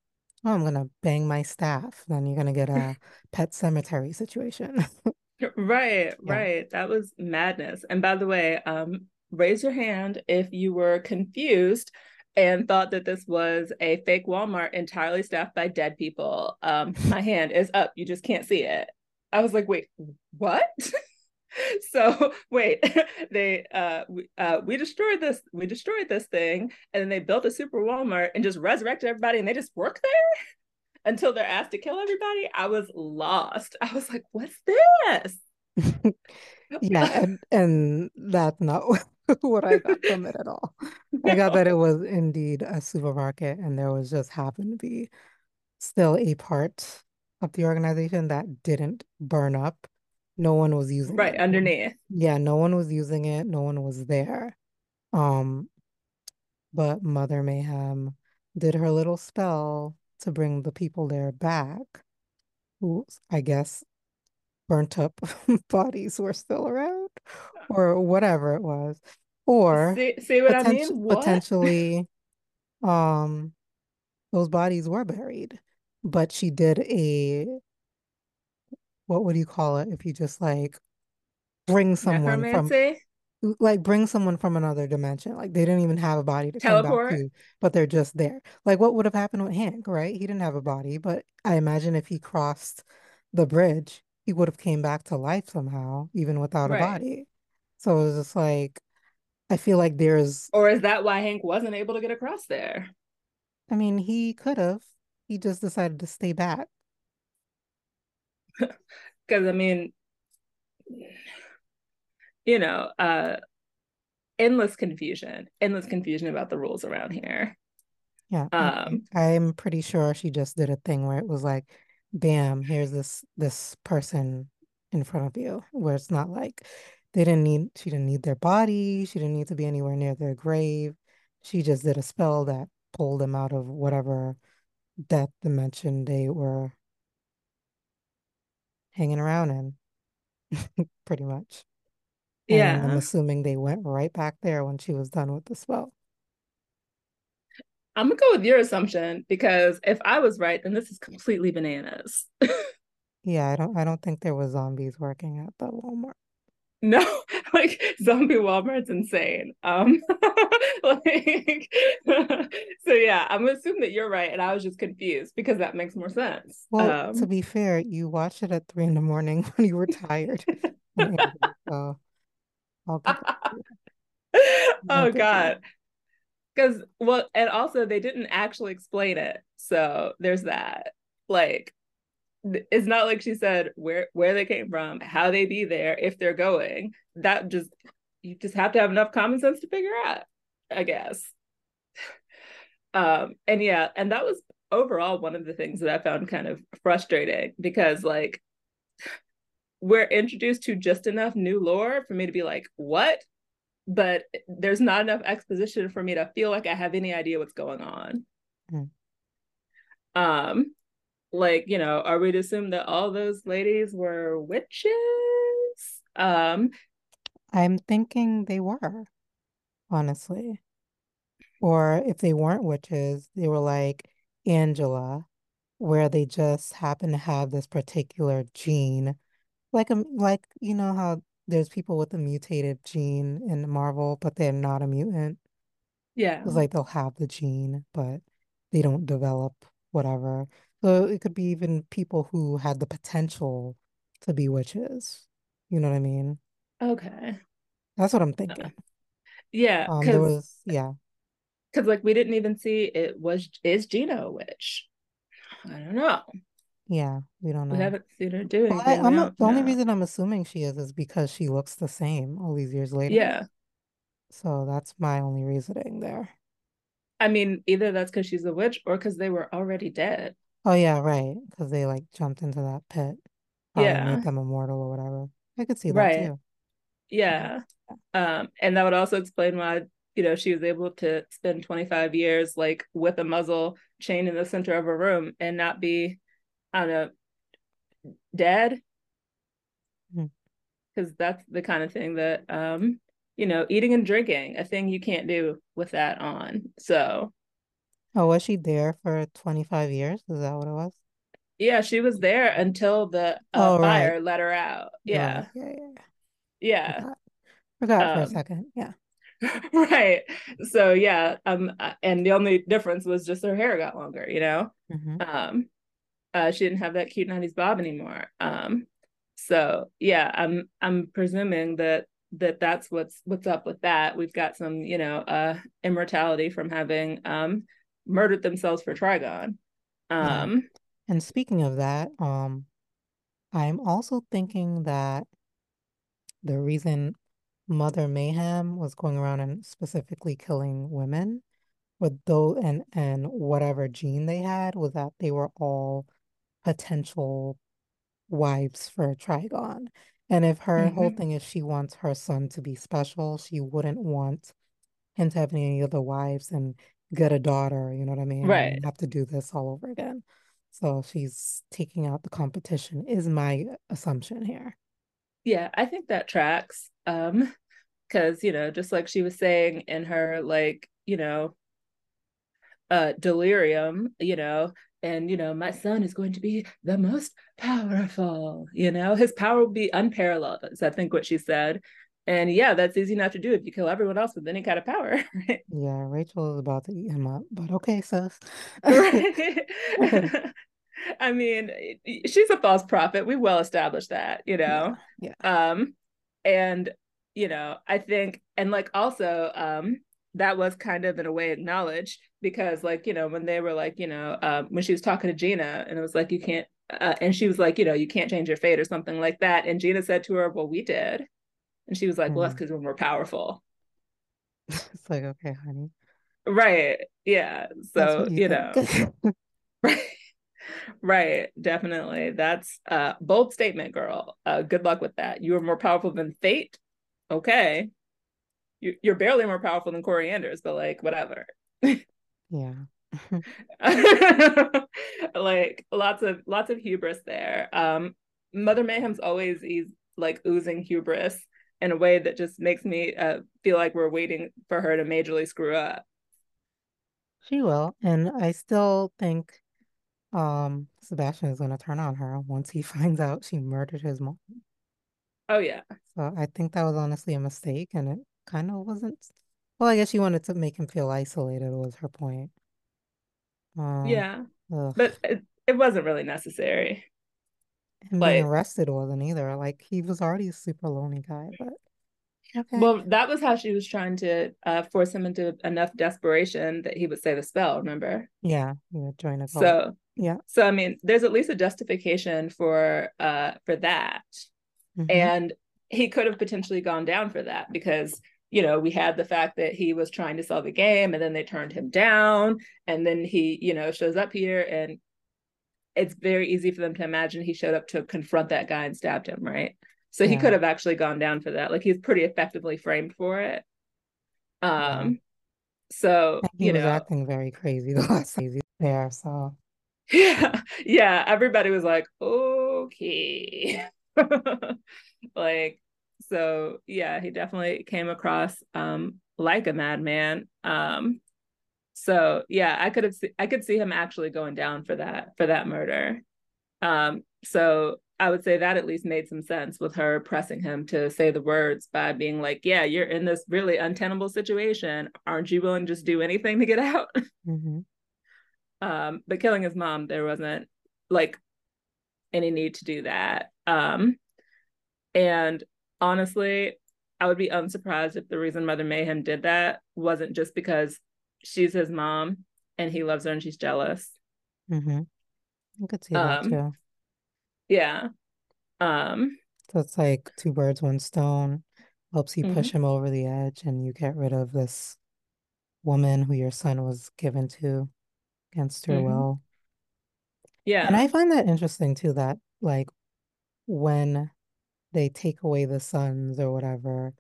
oh, I'm gonna bang my staff. Then you're gonna get a pet cemetery situation. right, yeah. right. That was madness. And by the way, um, raise your hand if you were confused and thought that this was a fake Walmart entirely staffed by dead people. Um, my hand is up. You just can't see it. I was like, wait, what? so wait, they uh we, uh we destroyed this we destroyed this thing and then they built a super Walmart and just resurrected everybody and they just work there until they're asked to kill everybody. I was lost. I was like, what's this? yeah, and, and that's not what I got from it at all. No. I got that it was indeed a supermarket and there was just happened to be still a part of the organization that didn't burn up. No one was using right it. underneath. Yeah, no one was using it. No one was there. Um, but Mother Mayhem did her little spell to bring the people there back, who I guess burnt up bodies were still around, or whatever it was, or see, see what I mean? What? Potentially, um, those bodies were buried, but she did a what would you call it if you just like bring someone Necromancy? Like bring someone from another dimension. Like they didn't even have a body to Teleport. come back to, but they're just there. Like what would have happened with Hank, right? He didn't have a body, but I imagine if he crossed the bridge, he would have came back to life somehow, even without right. a body. So it was just like I feel like there's Or is that why Hank wasn't able to get across there? I mean, he could have. He just decided to stay back. Because I mean, you know, uh endless confusion, endless confusion about the rules around here. Yeah. Um I'm pretty sure she just did a thing where it was like, bam, here's this this person in front of you, where it's not like they didn't need she didn't need their body, she didn't need to be anywhere near their grave. She just did a spell that pulled them out of whatever death dimension they were hanging around in, pretty much. And yeah. I'm assuming they went right back there when she was done with the spell. I'm gonna go with your assumption because if I was right, then this is completely bananas. yeah, I don't I don't think there was zombies working at the Walmart. No, like zombie Walmart's insane. Um like so yeah, I'm gonna assume that you're right and I was just confused because that makes more sense. Well, um, to be fair, you watched it at three in the morning when you were tired. so oh god. Because well and also they didn't actually explain it so there's that. Like it's not like she said where where they came from how they be there if they're going. That just you just have to have enough common sense to figure out i guess. Um and yeah and that was overall one of the things that i found kind of frustrating because like we're introduced to just enough new lore for me to be like what but there's not enough exposition for me to feel like I have any idea what's going on. Mm. Um, like you know, are we to assume that all those ladies were witches? Um, I'm thinking they were, honestly. Or if they weren't witches, they were like Angela, where they just happen to have this particular gene, like a um, like you know how there's people with a mutated gene in Marvel, but they're not a mutant. Yeah. It's like they'll have the gene, but they don't develop whatever. So it could be even people who had the potential to be witches. You know what I mean? Okay. That's what I'm thinking. Yeah. Um, there was yeah. Because like we didn't even see it was is Gina a witch? I don't know. Yeah, we don't know. We haven't seen her do anything. Well, I, am the only reason I'm assuming she is is because she looks the same all these years later. Yeah. So that's my only reasoning there. I mean, either that's because she's a witch or because they were already dead. Oh yeah, right. Because they like jumped into that pit. Yeah. Made them immortal or whatever. I could see that right. too. Yeah. yeah. Um, and that would also explain why you know she was able to spend 25 years like with a muzzle chained in the center of a room and not be I don't know, dead. Because mm-hmm. that's the kind of thing that, um, you know, eating and drinking, a thing you can't do with that on. So. Oh, was she there for 25 years? Is that what it was? Yeah, she was there until the uh, oh, fire right. let her out. Yeah. Right. Yeah, yeah. Yeah. Forgot, Forgot um, for a um, second. Yeah. right. So yeah, um uh, and the only difference was just her hair got longer, you know. Mm-hmm. Um uh, she didn't have that cute 90s bob anymore. Um, so yeah, I'm I'm presuming that that that's what's what's up with that. We've got some, you know, uh immortality from having um murdered themselves for Trigon. Um yeah. and speaking of that, um I'm also thinking that the reason Mother Mayhem was going around and specifically killing women with those and and whatever gene they had was that they were all potential wives for Trigon. And if her mm-hmm. whole thing is she wants her son to be special, she wouldn't want him to have any other wives and get a daughter, you know what I mean? Right. Have to do this all over again. So she's taking out the competition, is my assumption here. Yeah, I think that tracks. Um, because you know, just like she was saying in her like, you know, uh delirium, you know, and you know my son is going to be the most powerful you know? His power will be unparalleled is i think what she said. And yeah that's easy enough to do if you kill everyone else with any kind of power right? yeah rachel is about to eat him up but okay sis. I mean she's a false prophet. We well established that you know? yeah, yeah. um and you know i think and like also um that was kind of in a way acknowledged because like you know when they were like you know um, when she was talking to Gina and it was like you can't uh, and she was like you know you can't change your fate or something like that. And Gina said to her well we did. And she was like well that's because mm. we're more powerful. It's like okay honey. Right. Yeah. So you, you know. Right. Right. Definitely. That's a bold statement girl. Uh, good luck with that. You are more powerful than fate? Okay. You're barely more powerful than Koriand'rs, but like whatever. yeah. like lots of lots of hubris there. Um, Mother Mayhem's always is like oozing hubris in a way that just makes me uh, feel like we're waiting for her to majorly screw up. She will, and I still think um Sebastian is going to turn on her once he finds out she murdered his mom. Oh yeah. So I think that was honestly a mistake, and it kind of wasn't. Well, I guess she wanted to make him feel isolated. Was her point? Um, yeah, ugh. but it, it wasn't really necessary. And like, being arrested wasn't either. Like he was already a super lonely guy, but okay. Well, that was how she was trying to uh, force him into enough desperation that he would say the spell. Remember? Yeah, yeah, join a So yeah. So I mean, there's at least a justification for uh for that, mm-hmm. and he could have potentially gone down for that because you know, we had the fact that he was trying to sell the game and then they turned him down. And then he, you know, shows up here and it's very easy for them to imagine he showed up to confront that guy and stabbed him, right? So yeah. he could have actually gone down for that. Like he's pretty effectively framed for it. Um so you was know acting very crazy the last crazy there. So yeah, yeah. Everybody was like, okay. like so yeah, he definitely came across um like a madman. Um so yeah, I could have se- I could see him actually going down for that for that murder. Um so I would say that at least made some sense with her pressing him to say the words by being like, "Yeah, you're in this really untenable situation. Aren't you willing to just do anything to get out?" Mm-hmm. Um, but killing his mom, there wasn't like any need to do that. Um, and honestly, I would be unsurprised if the reason Mother Mayhem did that wasn't just because she's his mom and he loves her and she's jealous. Mm-hmm. I could see that um, too. Yeah. Um. So it's like two birds, one stone. Helps you mm-hmm. push him over the edge, and you get rid of this woman who your son was given to against her mm-hmm. will. Yeah. And I find that interesting too. That like when they take away the sons or whatever.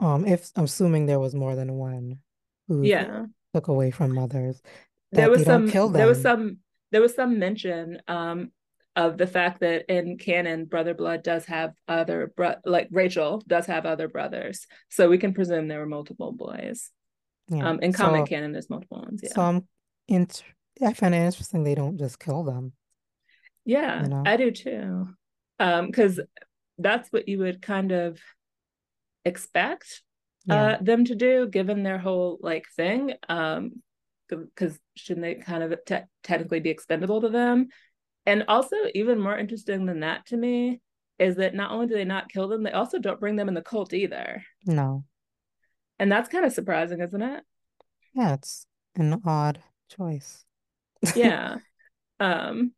Um, if I'm assuming there was more than one who yeah took away from mothers. There was some there was some there was some mention um of the fact that in canon brother blood does have other bro- like Rachel does have other brothers. So we can presume there were multiple boys. Yeah. Um in comic so, canon there's multiple ones. Yeah. So I'm int- I find it interesting they don't just kill them. Yeah, you know? I do too. Um, because that's what you would kind of expect yeah. uh, them to do given their whole like thing um because shouldn't they kind of te- technically be expendable to them and also even more interesting than that to me is that not only do they not kill them, they also don't bring them in the cult either. No. And that's kind of surprising, isn't it? Yeah, it's an odd choice. Yeah. um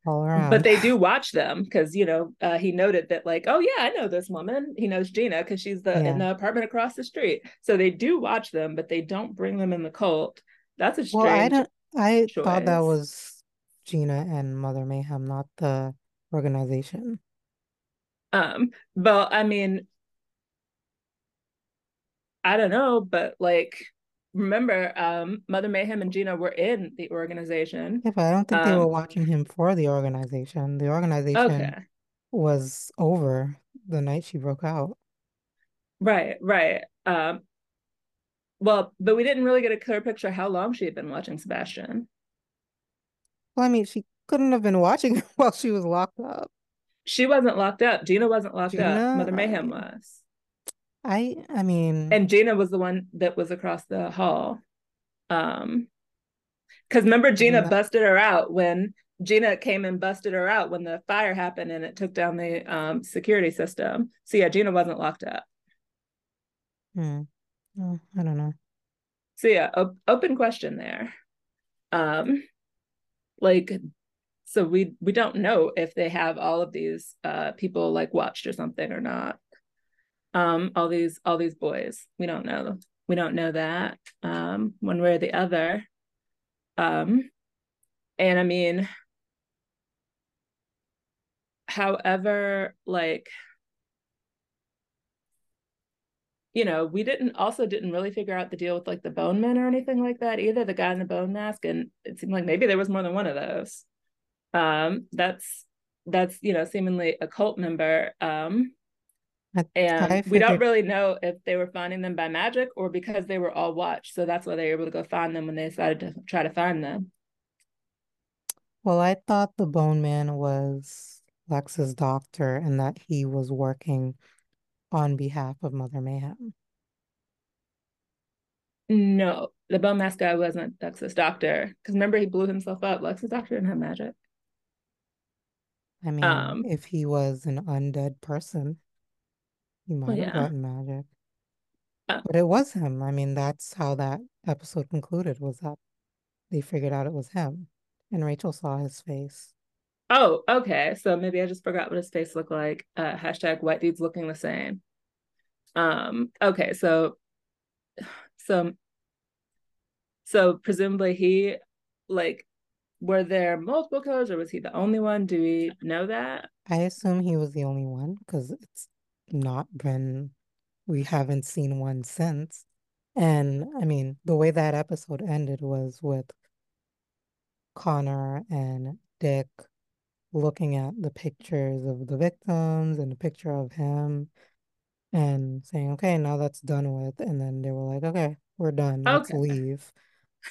but they do watch them because you know uh, he noted that like oh yeah i know this woman. He knows gina because she's the in the apartment across the street. So they do watch them but they don't bring them in the cult. That's a Well, I strange don't I thought that was Gina and Mother Mayhem, not the organization. um but i mean i don't know but like remember um mother mayhem and gina were in the organization Yeah, but I don't think they were um watching him for the organization. The organization okay was over the night she broke out. right right um well but we didn't really get a clear picture how long she had been watching sebastian Well, I mean, she couldn't have been watching while she was locked up. she wasn't locked up. Gina wasn't locked up. Mother Mayhem was. I, I mean, And Gina was the one that was across the hall. Um, because remember Gina no, busted her out when Gina came and busted her out when the fire happened and it took down the um security system. So yeah, Gina wasn't locked up. hmm, no, I don't know. So yeah, op- open question there. Um, like so we we don't know if they have all of these uh people like watched or something or not. Um all these all these boys. We don't know we don't know that um one way or the other. Um and i mean however like you know we didn't also didn't really figure out the deal with like the bone men or anything like that either the guy in the bone mask. And it seemed like maybe there was more than one of those. Um that's that's you know seemingly a cult member um I, I and we don't really know if they were finding them by magic or because they were all watched. So that's why they were able to go find them when they decided to try to find them. well, I thought the Bone Man was Lex's doctor and that he was working on behalf of Mother Mayhem. No, the bone mask guy wasn't Lex's doctor because remember he blew himself up. Lex's doctor didn't have magic. I mean, Um, if he was an undead person, he well, might have yeah. gotten magic. Uh, But it was him. I mean, that's how that episode concluded, was that they figured out it was him. And Rachel saw his face. oh, okay. So maybe I just forgot what his face looked like. Uh, hashtag white dudes looking the same. Um, okay, so so so presumably he like were there multiple killers or was he the only one? Do we know that? I assume he was the only one because it's not been, we haven't seen one since. And I mean, the way that episode ended was with Connor and Dick looking at the pictures of the victims and the picture of him and saying, okay, now that's done with. And then they were like, okay, we're done. Let's Okay, leave.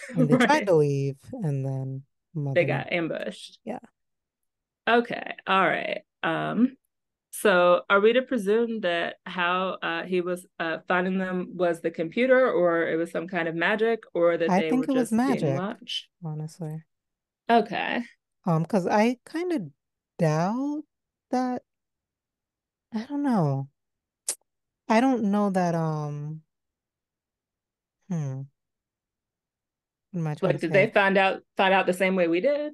And they tried to leave, and then They got ambushed. yeah, Okay, all right. Um, so are we to presume that how uh, he was uh, finding them was the computer, or it was some kind of magic, or that I they were think it was just being watched? honestly. Okay. Um, because I kind of doubt that. I don't know. I don't know that. Um, hmm, what am I Like, did they find out find out the same way we did?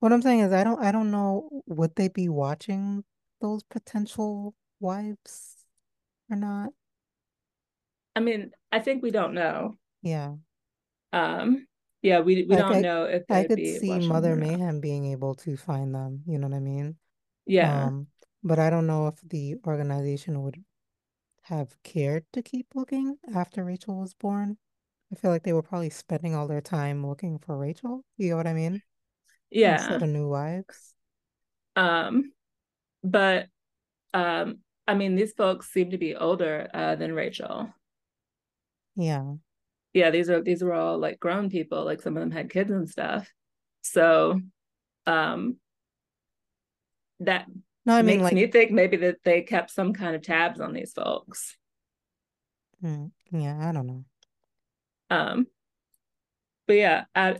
What I'm saying is, I don't. I don't know. Would they be watching those potential wives or not? I mean, I think we don't know. Yeah. Um, yeah, we we Like don't I, know if I could see Mother. Mayhem being able to find them. You know what I mean? Yeah. Um, but I don't know if the organization would have cared to keep looking after Rachel was born. I feel like they were probably spending all their time looking for Rachel. You know what I mean? Instead Yeah. of new wives. Um, but um, I mean, these folks seem to be older uh, than Rachel. Yeah. Yeah, these are these were all like grown people. Like some of them had kids and stuff. So um, that No, I mean makes like, me think maybe that they kept some kind of tabs on these folks. mm, yeah, I don't know. Um, but yeah, I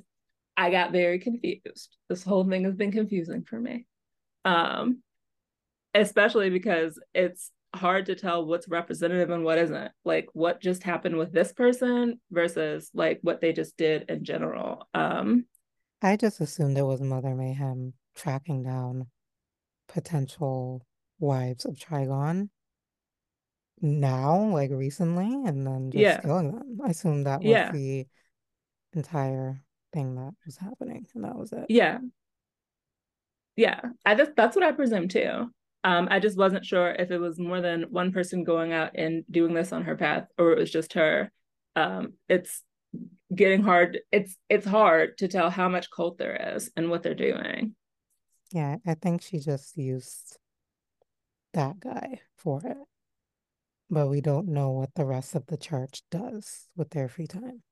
I got very confused. This whole thing has been confusing for me. Um, especially because it's hard to tell what's representative and what isn't. Like what just happened with this person versus like what they just did in general. Um I just assumed it was Mother Mayhem tracking down potential wives of Trigon now, like recently, and then just yeah. killing them. I assumed that was Yeah. the entire thing that was happening, and that was it. Yeah. Yeah. I just that's what I presume too. Um, I just wasn't sure if it was more than one person going out and doing this on her path or it was just her. Um, it's getting hard. It's it's hard to tell how much cult there is and what they're doing. Yeah, I think she just used that guy for it. But we don't know what the rest of the church does with their free time.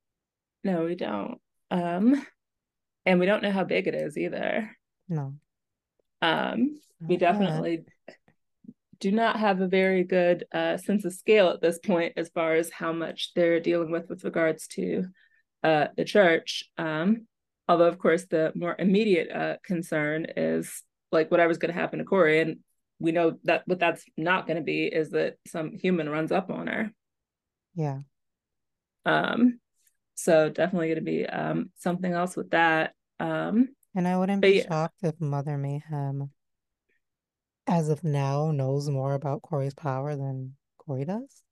No, we don't. Um, and we don't know how big it is either. No. Um, we definitely do not have a very good uh, sense of scale at this point as far as how much they're dealing with with regards to uh, the church. Um, although, of course, the more immediate uh, concern is like whatever's going to happen to Kory, and we know that what that's not going to be is that some human runs up on her. Yeah. Um. So definitely going to be um something else with that. Um. And I wouldn't be yeah. shocked if Mother Mayhem, as of now, knows more about Kory's power than Kory does.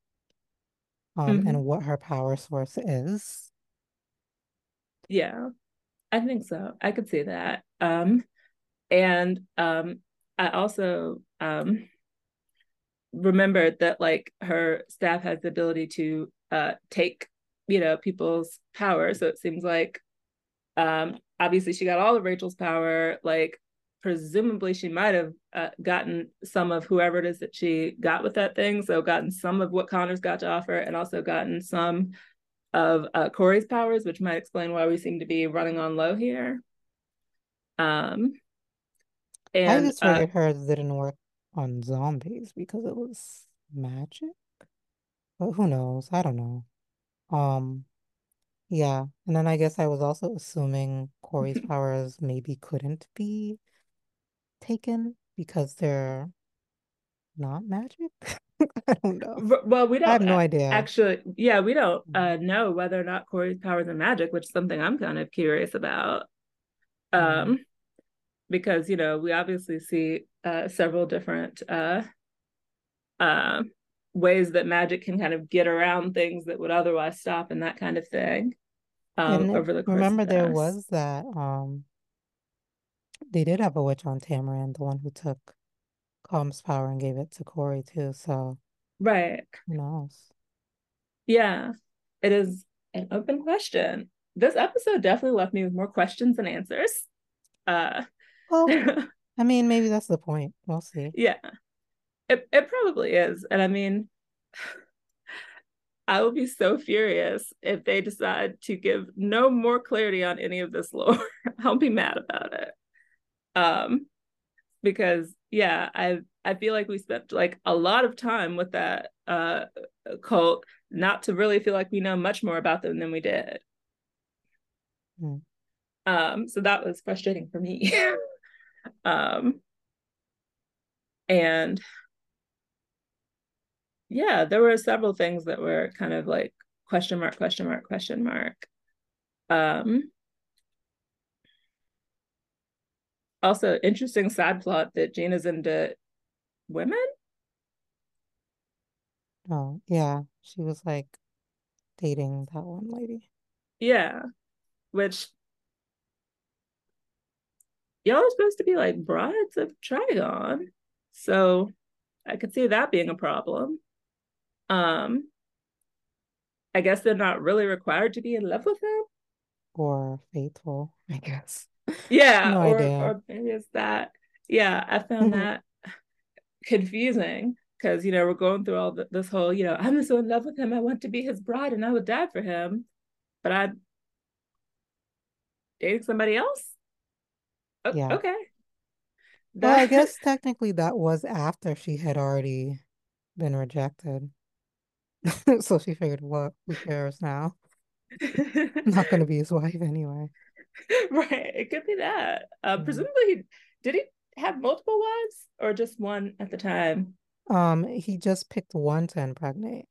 Um, mm-hmm. and what her power source is. Yeah, I think so. I could see that. Um, and um, I also um remembered that like her staff has the ability to uh take you know people's power so it seems like um obviously she got all of rachel's power like presumably she might have uh, gotten some of whoever it is that she got with that thing so gotten some of what connor's got to offer and also gotten some of uh, kory's powers which might explain why we seem to be running on low here um and I just figured uh, hers didn't work on zombies because it was magic. But who knows? I don't know. Um, yeah. And then I guess I was also assuming Kory's powers maybe couldn't be taken because they're not magic. I don't know. Well, we don't. I have no idea. Actually, yeah, we don't mm. uh, know whether or not Kory's powers are magic, which is something I'm kind of curious about. Um, mm because you know we obviously see uh, several different uh, uh, ways that magic can kind of get around things that would otherwise stop and that kind of thing um, over the course remember there was that um they did have a witch on Tamaran, the one who took Calm's power and gave it to Kory too. So right, who knows? Yeah, it is an open question. This episode definitely left me with more questions than answers. Uh, well, I mean, maybe that's the point. We'll see. Yeah. It it probably is. And I mean, I will be so furious if they decide to give no more clarity on any of this lore. I'll be mad about it. Um because yeah, I I feel like we spent like a lot of time with that uh cult not to really feel like we know much more about them than we did. Mm. Um so that was frustrating for me. Um, and yeah, there were several things that were kind of like question mark, question mark, question mark. Um, also, interesting side plot that Gina's into women. Oh, yeah. She was like dating that one lady. Yeah. Which y'all are supposed to be like brides of Trigon. So I could see that being a problem. Um, I guess they're not really required to be in love with him. Or faithful, I guess. Yeah, no or, or maybe it's that. Yeah, I found mm-hmm. that confusing because you know we're going through all the, this whole you know I'm so in love with him I want to be his bride and I would die for him, but I'm dating somebody else. Yeah. Okay. That... Well, I guess technically that was after she had already been rejected. so she figured, what? Who cares now? I'm not going to be his wife anyway. Right. It could be that. Uh, Presumably, did he have multiple wives or just one at the time? Um, he just picked one to impregnate.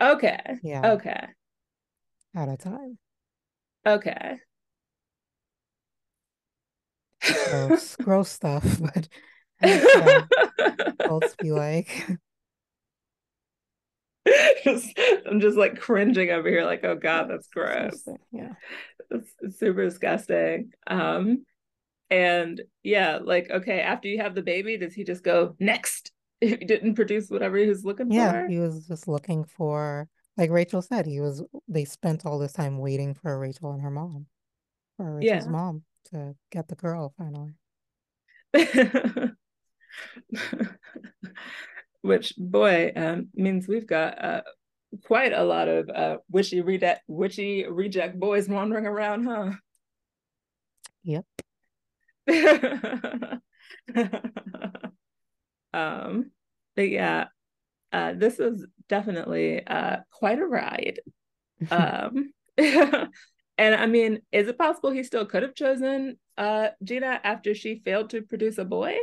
Okay. Yeah. Okay. At a time. Okay. gross, gross stuff, but adults be like. just, I'm just like cringing over here, like, oh god, that's gross. Yeah, it's super disgusting. Um, and yeah, like, okay, after you have the baby, does he just go next? If he didn't produce whatever he was looking yeah, for? Yeah, he was just looking for, like Rachel said, he was. They spent all this time waiting for Rachel and her mom, for Rachel's yeah. mom to get the girl finally. Which boy um, means we've got uh, quite a lot of uh, witchy reject witchy reject boys wandering around, huh? Yep. um, but yeah, uh, this is definitely uh, quite a ride. um, and I mean, is it possible he still could have chosen uh, Gina after she failed to produce a boy?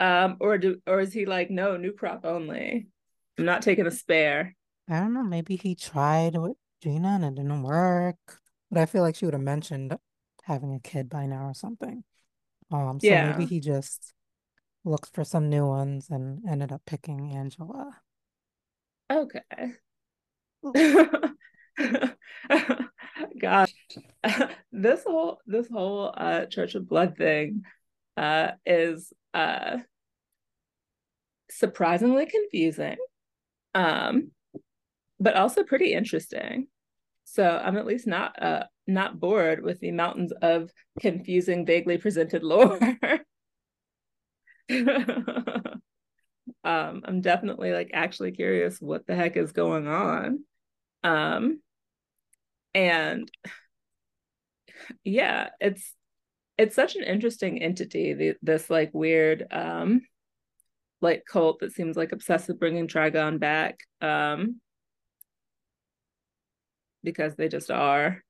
Um, or do or is he like, no, new crop only? I'm not taking a spare. I don't know. Maybe he tried with Gina and it didn't work. But I feel like she would have mentioned having a kid by now or something. Um, so yeah. maybe he just looked for some new ones and ended up picking Angela. Okay. Gosh, this whole this whole uh Church of Blood thing uh is uh surprisingly confusing. Um but also pretty interesting. So I'm at least not uh not bored with the mountains of confusing, vaguely presented lore. um, I'm definitely like actually curious what the heck is going on. Um, and yeah, it's it's such an interesting entity. The, this like weird um, like cult that seems like obsessed with bringing Trigon back. Um, because they just are.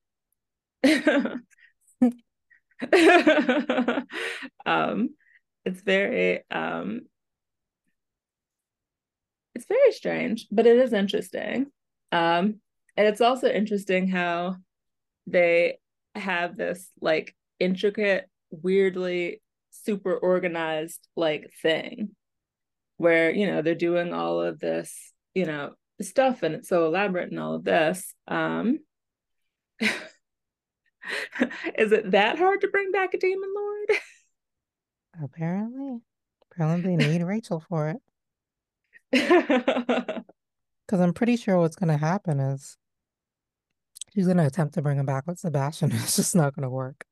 um, it's very um, it's very strange, but it is interesting. Um, and it's also interesting how they have this like intricate, weirdly super organized like thing where, you know, they're doing all of this, you know, stuff and it's so elaborate and all of this. Um is it that hard to bring back a demon lord? Apparently. Apparently they need Rachel for it. Because I'm pretty sure what's gonna happen is she's gonna attempt to bring him back with Sebastian. It's just not gonna work.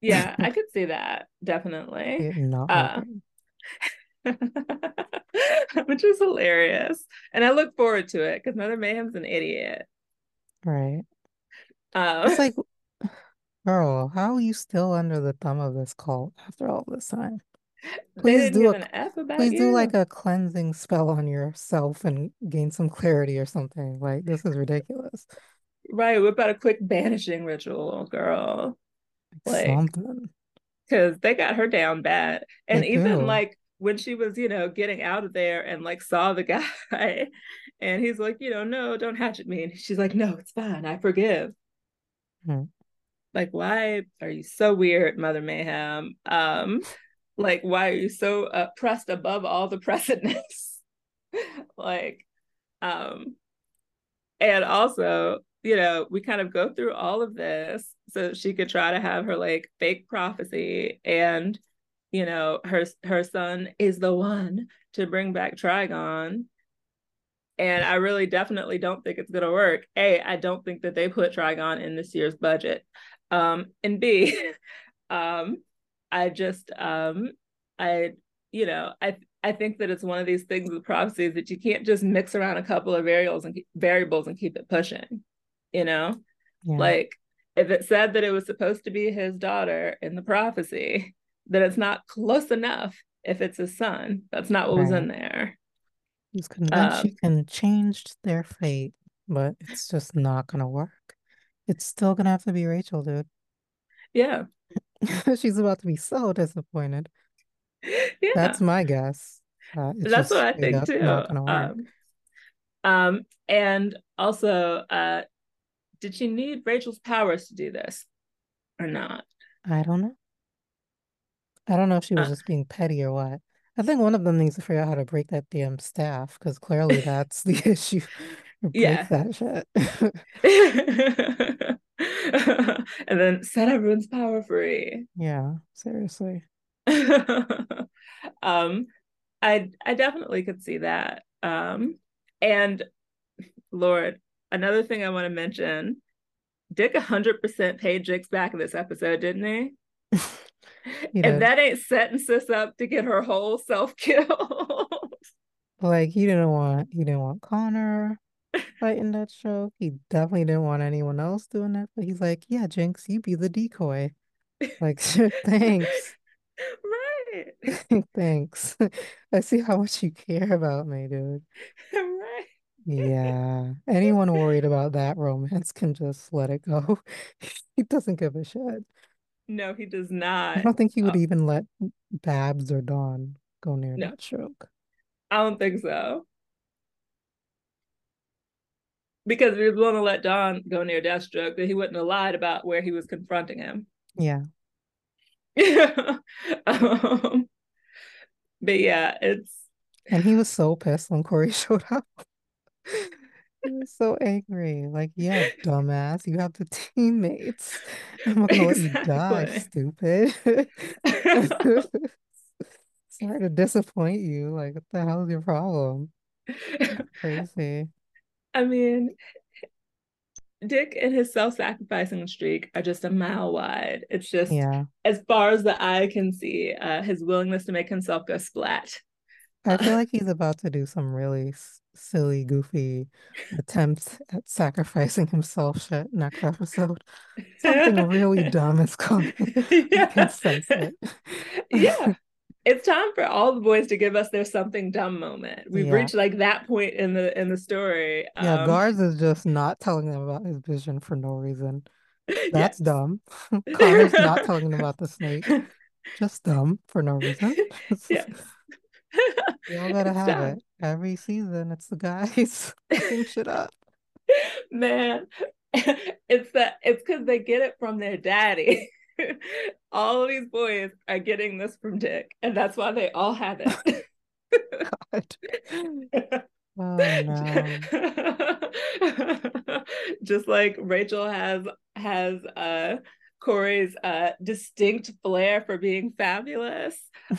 Yeah, I could see that definitely. Not uh, which is hilarious. And I look forward to it because Mother Mayhem's an idiot. Right. Um, it's like, girl, how are you still under the thumb of this cult after all this time? Please do a, please you. do like a cleansing spell on yourself and gain some clarity or something. Like this is ridiculous. Right. What about a quick banishing ritual, girl? Like, something. Because they got her down bad. And they even do. like when she was, you know, getting out of there and like saw the guy and he's like, you know, no, don't hatchet me. And she's like, no, it's fine. I forgive. Hmm. Like, why are you so weird, Mother Mayhem? Um, like, why are you so uh, pressed above all the precedence? like, um, and also, you know, we kind of go through all of this so she could try to have her like fake prophecy and you know her her son is the one to bring back Trigon and I really definitely don't think it's going to work. A, I don't think that they put Trigon in this year's budget. Um, and B, um, I just, um, I, you know, I, I think that it's one of these things with prophecies that you can't just mix around a couple of variables and variables and keep it pushing. You know, yeah. like if it said that it was supposed to be his daughter in the prophecy, that it's not close enough if it's his son. That's not what right. was in there. He's convinced um, she can change their fate, but it's just not gonna work. It's still gonna have to be Rachel, dude. Yeah. She's about to be so disappointed. Yeah, That's my guess. Uh, that's what I think too. not gonna work. Um, um, and also, uh, did she need Rachel's powers to do this or not? I don't know. I don't know if she was Uh, just being petty or what. I think one of them needs to figure out how to break that damn staff because clearly that's the issue. Break yeah. that shit. and then set everyone's power free. Yeah, seriously. um, I I definitely could see that. Um, and Lord, another thing I want to mention, Dick 100% paid Jinx back in this episode, didn't he? If did. that ain't setting sis up to get her whole self killed. Like he didn't want he didn't want Connor fighting that show. He definitely didn't want anyone else doing that. But he's like, yeah, Jinx, you be the decoy. Like, thanks. right. Thanks. I see how much you care about me, dude. right. Yeah. Anyone worried about that romance can just let it go. He doesn't give a shit. No, he does not. I don't think he would Oh, even let Babs or Dawn go near no, that stroke. I don't think so. Because if he was willing to let Dawn go near Deathstroke, then he wouldn't have lied about where he was confronting him. Yeah. um, but yeah, it's And he was so pissed when Kory showed up. Was so angry. Like, yeah, dumbass, you have the teammates. I'm gonna let you die, stupid. Sorry to disappoint you. Like, what the hell is your problem? Crazy. I mean, Dick and his self-sacrificing streak are just a mile wide. It's just Yeah. as far as the eye can see, uh, his willingness to make himself go splat. I feel like he's about to do some really silly, goofy attempt at sacrificing himself shit next episode. Something really dumb is coming. I can yeah, sense it. yeah. It's time for all the boys to give us their something dumb moment. We've Yeah. reached like that point in the in the story. Yeah, Um, Gar's is just not telling them about his vision for no reason. yes. That's dumb. Connor's not telling them about the snake. Just dumb for no reason. yes. We all gotta it's have it. Every season, it's the guys fucking shit up. Man, it's that it's because they get it from their daddy. all of these boys are getting this from Dick, and that's why they all have it. God. Oh no. Just like Rachel has has uh Kory's uh distinct flair for being fabulous.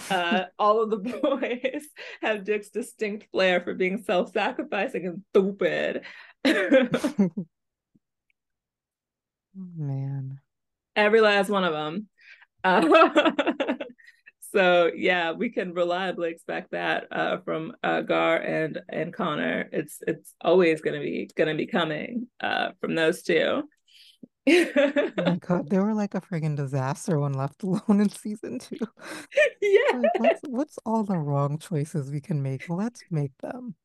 Uh all of the boys have Dick's distinct flair for being self-sacrificing and stupid. Man. Every last one of them. Uh, so yeah, we can reliably expect that uh, from uh, Gar and and Connor. It's it's always gonna be gonna be coming uh, from those two. Oh my God, they were like a friggin' disaster when left alone in season two. Like, yeah, what's what's all the wrong choices we can make? Let's make them.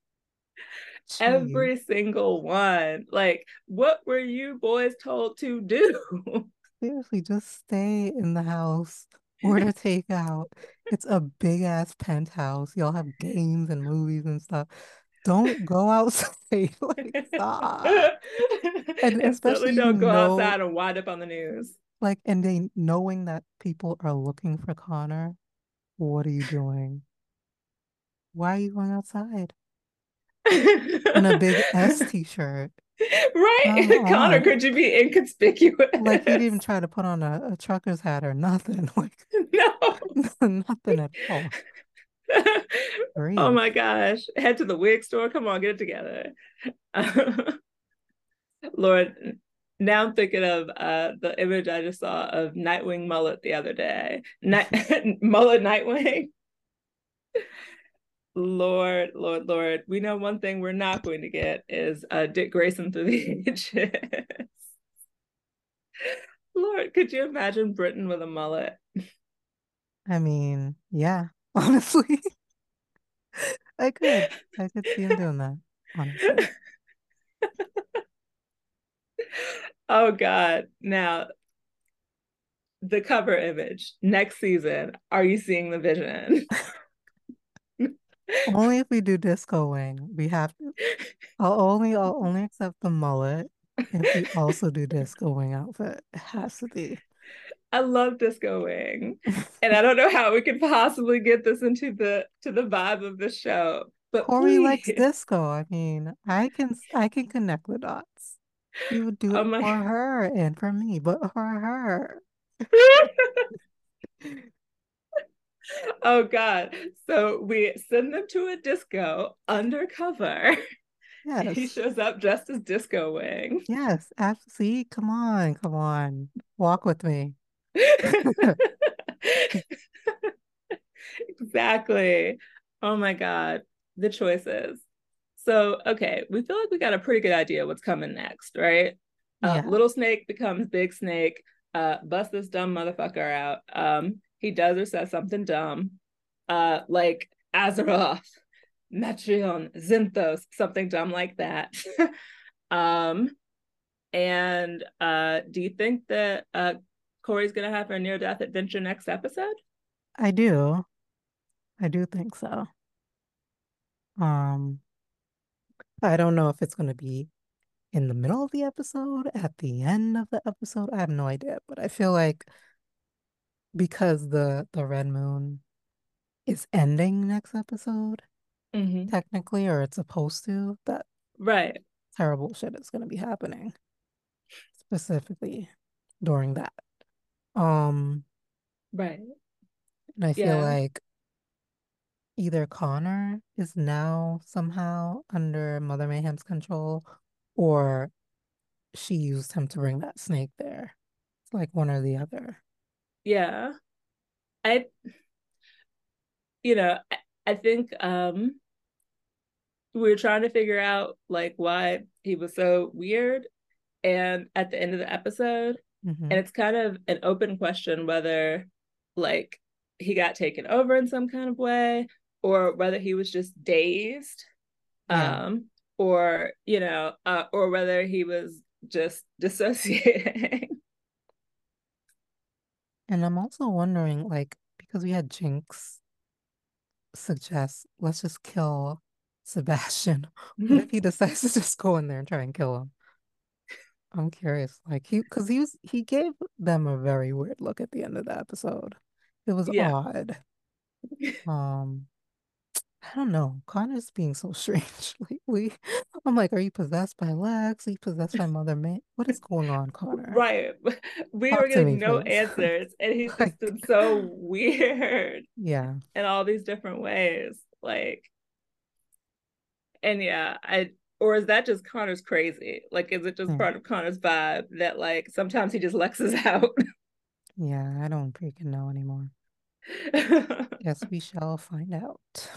Jeez. every single one. Like, what were you boys told to do? Seriously, just stay in the house, order takeout. It's a big ass penthouse. Y'all have games and movies and stuff. Don't go outside. Like, stop. And especially don't go know, outside and wind up on the news. like, and they knowing that people are looking for Connor. What are you doing? Why are you going outside in a big S t-shirt? Come right? Connor, on. could you be inconspicuous? Like he didn't even try to put on a, a trucker's hat or nothing. Like no. nothing at all. Oh my gosh. Head to the wig store. Come on, get it together. Lord, now I'm thinking of uh, the image I just saw of Nightwing mullet the other day. Night mullet Nightwing. Lord, Lord, Lord. We know one thing we're not going to get is uh, Dick Grayson through the ages. Lord, could you imagine Brenton with a mullet? I mean, yeah, honestly. I could. I could see him doing that, honestly. oh God. Now the cover image next season. Are you seeing the vision? Only if we do disco wing. We have to. I'll only I'll only accept the mullet if we also do disco wing outfit. It has to be. I love disco wing. And I don't know how we could possibly get this into the to the vibe of the show. But Kory please. likes disco. I mean, I can I can connect the dots. You would do Oh it my for her and for me, but for her. oh god. So we send them to a disco undercover. He shows up dressed as disco wing. Yes. Absolutely. Come on. Come on. Walk with me. Exactly. Oh my God. The choices. So, okay, we feel like we got a pretty good idea what's coming next, right? Uh, little snake becomes big snake, uh, bust this dumb motherfucker out. Um, he does or says something dumb. Uh, like Azeroth, Metreon, Zinthos, something dumb like that. um, and uh, do you think that uh, Kory's gonna have her near death adventure next episode? I do. I do think so. Um, I don't know if it's going to be in the middle of the episode, at the end of the episode. I have no idea, but I feel like because the the red moon is ending next episode, Mm-hmm. technically, or it's supposed to, that Right, terrible shit is going to be happening specifically during that. Um, right. and I feel Yeah, like either Connor is now somehow under Mother Mayhem's control, or she used him to bring that snake there. It's like one or the other. yeah. I, you know, I, I think um we were trying to figure out like why he was so weird, and at the end of the episode, hmm and it's kind of an open question whether like he got taken over in some kind of way or whether he was just dazed Yeah. um or you know uh, or whether he was just dissociating And I'm also wondering, like, because we had Jinx suggest, let's just kill Sebastian. What if he decides to just go in there and try and kill him? I'm curious, like he, because he was, he gave them a very weird look at the end of the episode. It was yeah odd. Um, I don't know. Connor's being so strange lately. I'm like, are you possessed by Lex? Are you possessed by Mother May? What is going on, Connor? right we were Talk me, getting no please. answers and he's just Like, been so weird yeah, in all these different ways like and yeah i or is that just connor's crazy like is it just yeah, part of connor's vibe that like sometimes he just lexes out yeah. I don't freaking know anymore. Guess we shall find out.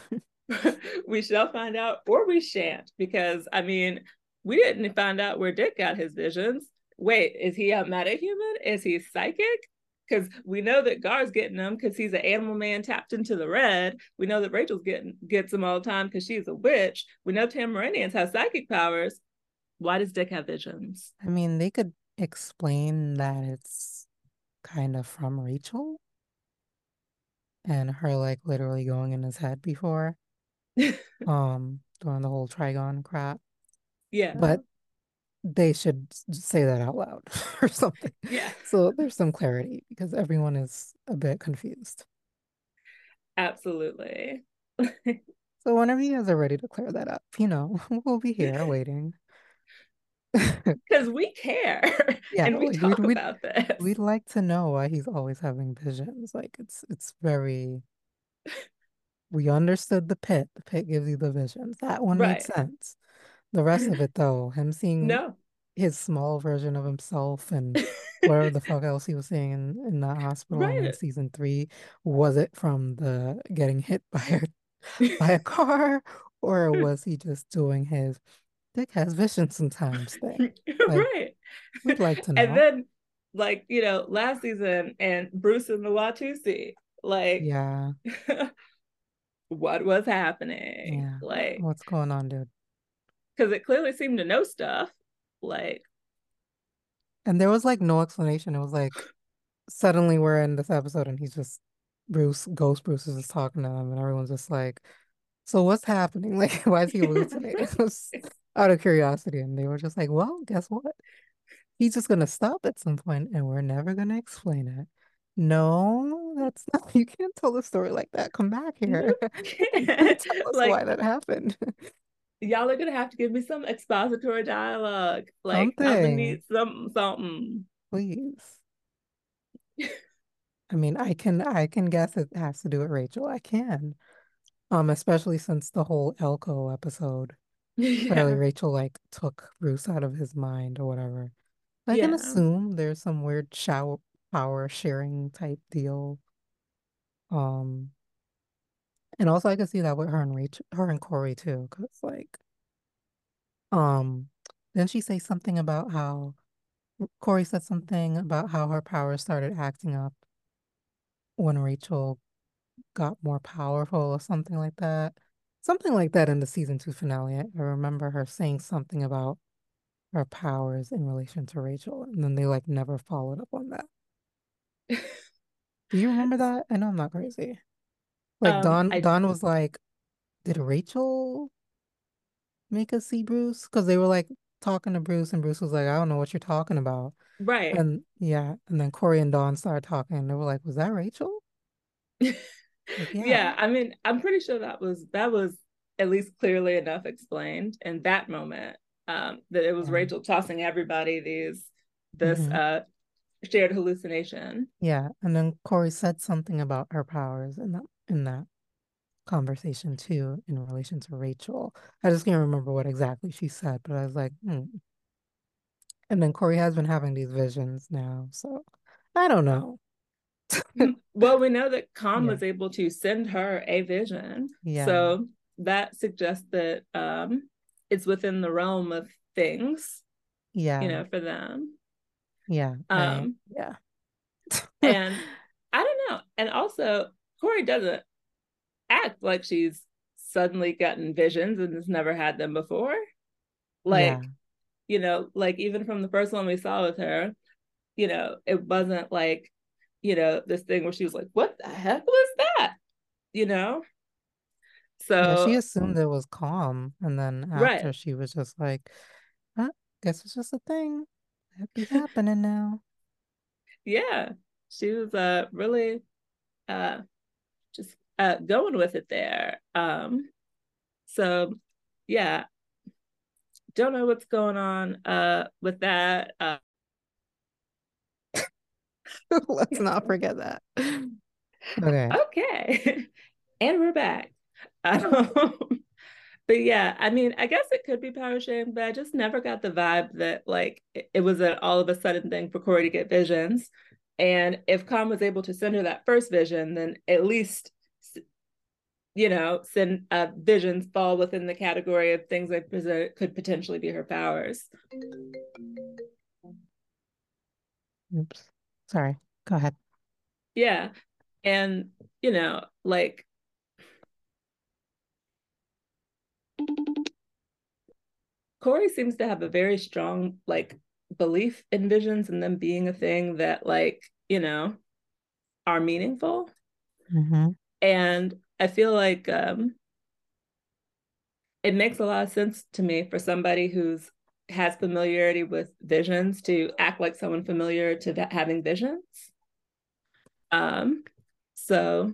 we shall find out, or we shan't, because I mean, we didn't find out where Dick got his visions. Wait, is he a metahuman? Is he psychic? Because we know that Gar's getting them because he's an animal man tapped into the red. We know that Rachel's getting gets them all the time because she's a witch. We know Tamaranians have psychic powers. Why does Dick have visions? I mean, they could explain that it's kind of from Rachel and her like literally going in his head before, um, doing the whole Trigon crap. yeah, But they should say that out loud or something. yeah, So there's some clarity because everyone is a bit confused. absolutely. So whenever you guys are ready to clear that up, you know, we'll be here waiting. Because we care Yeah, and we like we'd talk we'd about this. we'd like to know why he's always having visions. Like it's it's very we understood the pit. The pit gives you the visions. That one Right. sense. The rest of it though, him seeing No. his small version of himself and whatever the fuck else he was seeing in, in that hospital and in season three, was it from the getting hit by a by a car or was he just doing his Dick has vision sometimes thing? Like right. we'd like to know. And then, like, you know, last season and Bruce and the Watusi, like, Yeah, what was happening? yeah. Like, What's going on, dude? Because it clearly seemed to know stuff. Like, And there was like no explanation. It was like suddenly we're in this episode and he's just Bruce, Ghost Bruce is just talking to them and everyone's just like, so what's happening? Like, why is he hallucinating? Out of curiosity. And they were just like, well, guess what? He's just gonna stop at some point and we're never gonna explain it. No, that's not, you can't tell the story like that. Come back here. Tell us why that happened. Y'all are gonna have to give me some expository dialogue. Like, I'm gonna need some something. please. I mean, I can I can guess it has to do with Rachel. I can. Um, especially since the whole Elko episode. Yeah. Rachel like took Bruce out of his mind or whatever. I can assume there's some weird shower power sharing type deal. Um, and also I can see that with her and Rachel, her and Kory too, because like, um, didn't she say something about how Kory said something about how her powers started acting up when Rachel got more powerful or something like that? Something like that in the season two finale. I remember her saying something about her powers in relation to Rachel, and then they like never followed up on that. Do you remember that? I know I'm not crazy. Like Um, Dawn, I Dawn was like, "Did Rachel make us see Bruce?" Because they were like talking to Bruce, and Bruce was like, "I don't know what you're talking about." right. And yeah, and then Kory and Dawn started talking, and they were like, "Was that Rachel?" Like, yeah, Yeah, I mean, I'm pretty sure that was that was at least clearly enough explained in that moment. Um, that it was yeah, Rachel tossing everybody these this hmm uh shared hallucination. yeah. And then Kory said something about her powers and that in that conversation too, in relation to Rachel. I just can't remember what exactly she said, but I was like, hmm. And then Kory has been having these visions now, so I don't know. Well, we know that Kom Yeah, was able to send her a vision, yeah, so that suggests that um it's within the realm of things, Yeah. you know, for them. yeah. Um, yeah. and I don't know. And also, Kory doesn't act like she's suddenly gotten visions and has never had them before. Yeah, Like, you know, like even from the first one we saw with her, you know, it wasn't like, you know, this thing where she was like, what the heck was that? You know? yeah. She assumed it was Kom, and then right. after she was just like, huh, guess it's just a thing. That be happening now. Yeah. She was uh really uh just uh going with it there. Um so yeah, don't know what's going on uh with that. Uh Let's not forget that. Okay. okay. and we're back. Um, but yeah, I mean, I guess it could be power sharing, but I just never got the vibe that like it, it was an all of a sudden thing for Kory to get visions. And if Kom was able to send her that first vision, then at least you know, send uh, visions fall within the category of things that could potentially be her powers. Oops. Sorry. Go ahead. Yeah. And, you know, like Kory seems to have a very strong like belief in visions and them being a thing that like, you know, are meaningful. Mm-hmm. And I feel like um it makes a lot of sense to me for somebody who's has familiarity with visions to act like someone familiar to that having visions. Um, so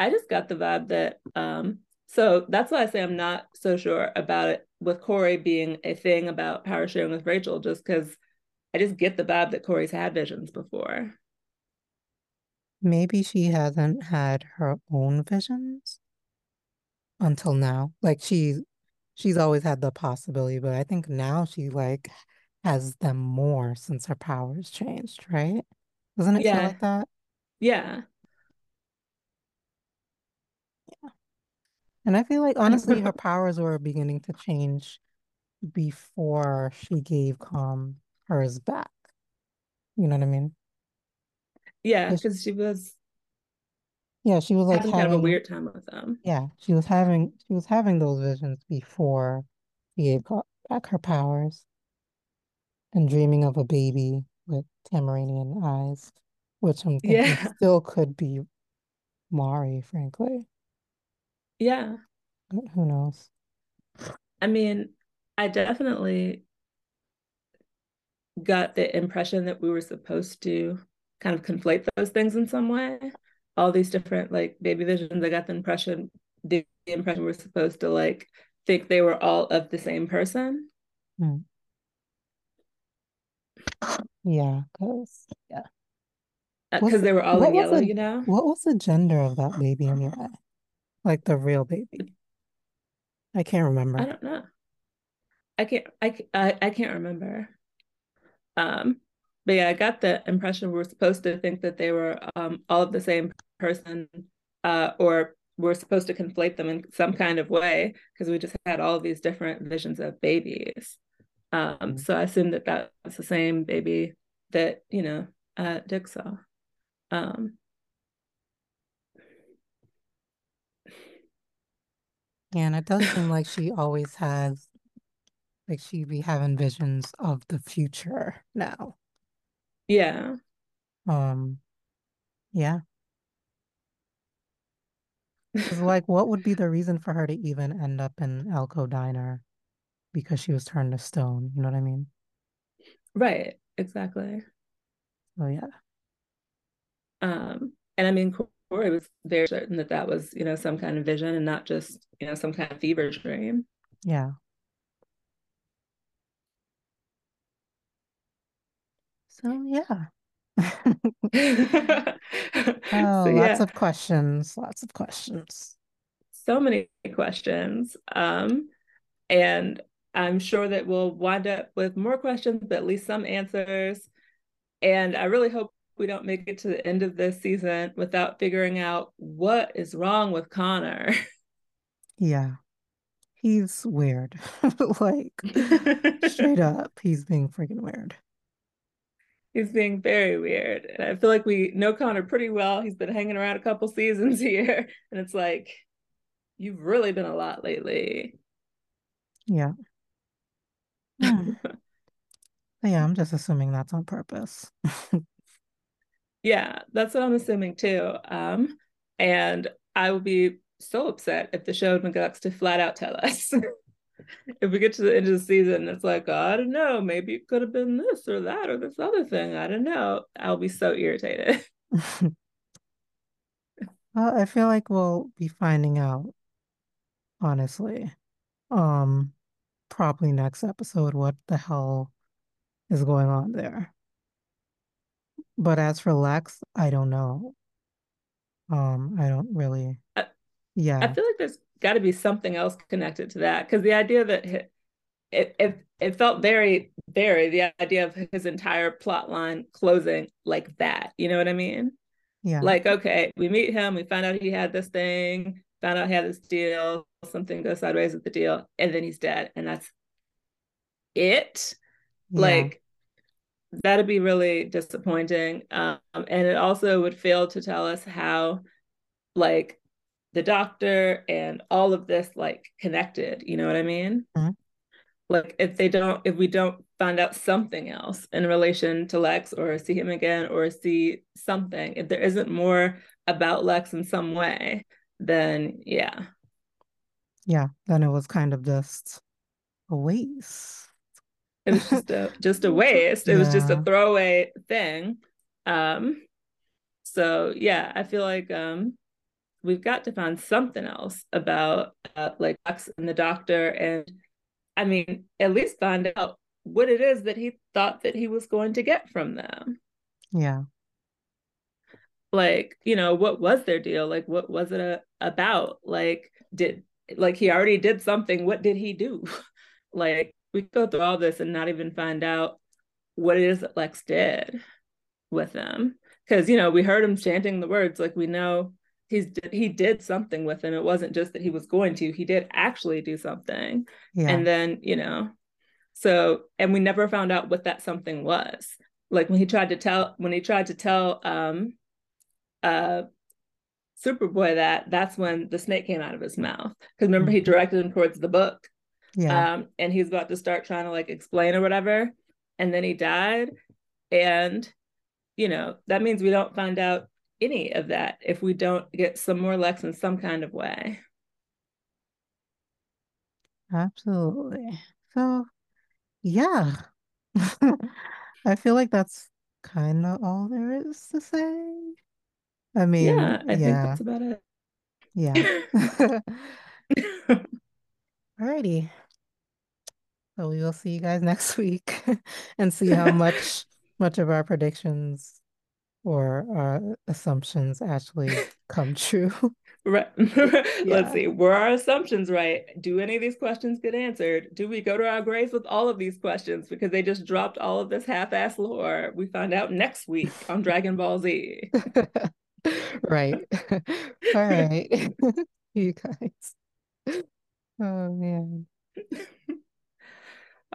I just got the vibe that um, so that's why I say I'm not so sure about it with Kory being a thing about power sharing with Rachel, just because I just get the vibe that Kory's had visions before. Maybe she hasn't had her own visions until now. Like she she's always had the possibility, but I think now she like has them more since her powers changed, right? Doesn't it feel like that? Yeah. Yeah. And I feel like honestly her powers were beginning to change before she gave Kom hers back. You know what I mean? Yeah, because she was yeah, she was like having kind of a weird time with them. yeah, she was having she was having those visions before she gave back her powers and dreaming of a baby with Tamaranian eyes. which I'm thinking Yeah. still could be Mari, frankly. Yeah. Who knows? I mean, I definitely got the impression that we were supposed to kind of conflate those things in some way. All these different like baby visions, I got the impression the, impression we're supposed to like think they were all of the same person. Hmm. Yeah, because yeah. Because they were all in yellow, the, you know? What was the gender of that baby anyway? Like the real baby? I can't remember. I don't know. I can't I, I, I can't remember. Um, but yeah, I got the impression we are supposed to think that they were um, all of the same person, uh, or we're supposed to conflate them in some kind of way because we just had all these different visions of babies. Um, mm-hmm. so I assumed that that's the same baby that you know uh, Dick saw. Um, yeah, and it does seem like she always has like she be having visions of the future now. Yeah. Um yeah. Like what would be the reason for her to even end up in Elko Diner? Because she was turned to stone, you know what I mean? Right, exactly. Oh yeah. Um, and I mean, Kory was very certain that that was, you know, some kind of vision and not just, you know, some kind of fever dream. Yeah. So yeah. oh, so, lots yeah. of questions. Lots of questions. So many questions. Um, and I'm sure that we'll wind up with more questions, but at least some answers. And I really hope we don't make it to the end of this season without figuring out what is wrong with Connor. Yeah. He's weird. like straight up, he's being freaking weird he's being very weird. And I feel like we know Connor pretty well. He's been hanging around a couple seasons here. And it's like, you've really been a lot lately. Yeah. Yeah, I'm just assuming that's on purpose. yeah, that's what I'm assuming too. Um, and I will be so upset if the show neglects to flat out tell us if we get to the end of the season, it's like, oh, I don't know, maybe it could have been this or that or this other thing. I don't know. I'll be so irritated. well, I feel like we'll be finding out, honestly. Um, probably next episode what the hell is going on there. But as for Lex, I don't know. Um, I don't really. I, yeah. I feel like there's got to be something else connected to that. Because the idea that it, it it felt very very the idea of his entire plot line closing like that you know what i mean? Yeah. Like okay we meet him we find out he had this thing found out he had this deal something goes sideways with the deal and then he's dead and that's it? Yeah. like that'd be really disappointing. Um, and it also would fail to tell us how like the doctor and all of this like connected you know what i mean? Mm-hmm. like if they don't if we don't find out something else in relation to lex or see him again or see something if there isn't more about lex in some way then yeah. Yeah then it was kind of just a waste. It was just a just a waste. It yeah. was just a throwaway thing. Um so yeah i feel like um we've got to find something else about uh, like Lex and the doctor and I mean at least find out what it is that he thought that he was going to get from them. Yeah. Like, you know, what was their deal? Like what was it a, about? Like did like he already did something, what did he do? like we go through all this and not even find out what it is that Lex did with them. Cause you know, we heard him chanting the words, like we know he's he did something with him. It wasn't just that he was going to, he did actually do something. Yeah. And then, you know, so and we never found out what that something was. Like when he tried to tell when he tried to tell um uh Superboy that, that's when the snake came out of his mouth. Because remember, mm-hmm. he directed him towards the book. Yeah. Um, and he's about to start trying to like explain or whatever. And then he died. And you know, that means we don't find out any of that if we don't get some more Lex in some kind of way. Absolutely. So, yeah. I feel like that's kind of all there is to say. I mean, Yeah, I think that's about it. yeah. Alrighty. So we will see you guys next week and see how much much of our predictions or our assumptions actually come true. Right. Let's see. Were our assumptions right? Do any of these questions get answered? Do we go to our graves with all of these questions because they just dropped all of this half-ass lore? We find out next week on Dragon Ball Z. Right. All right. You guys. Oh man.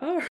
All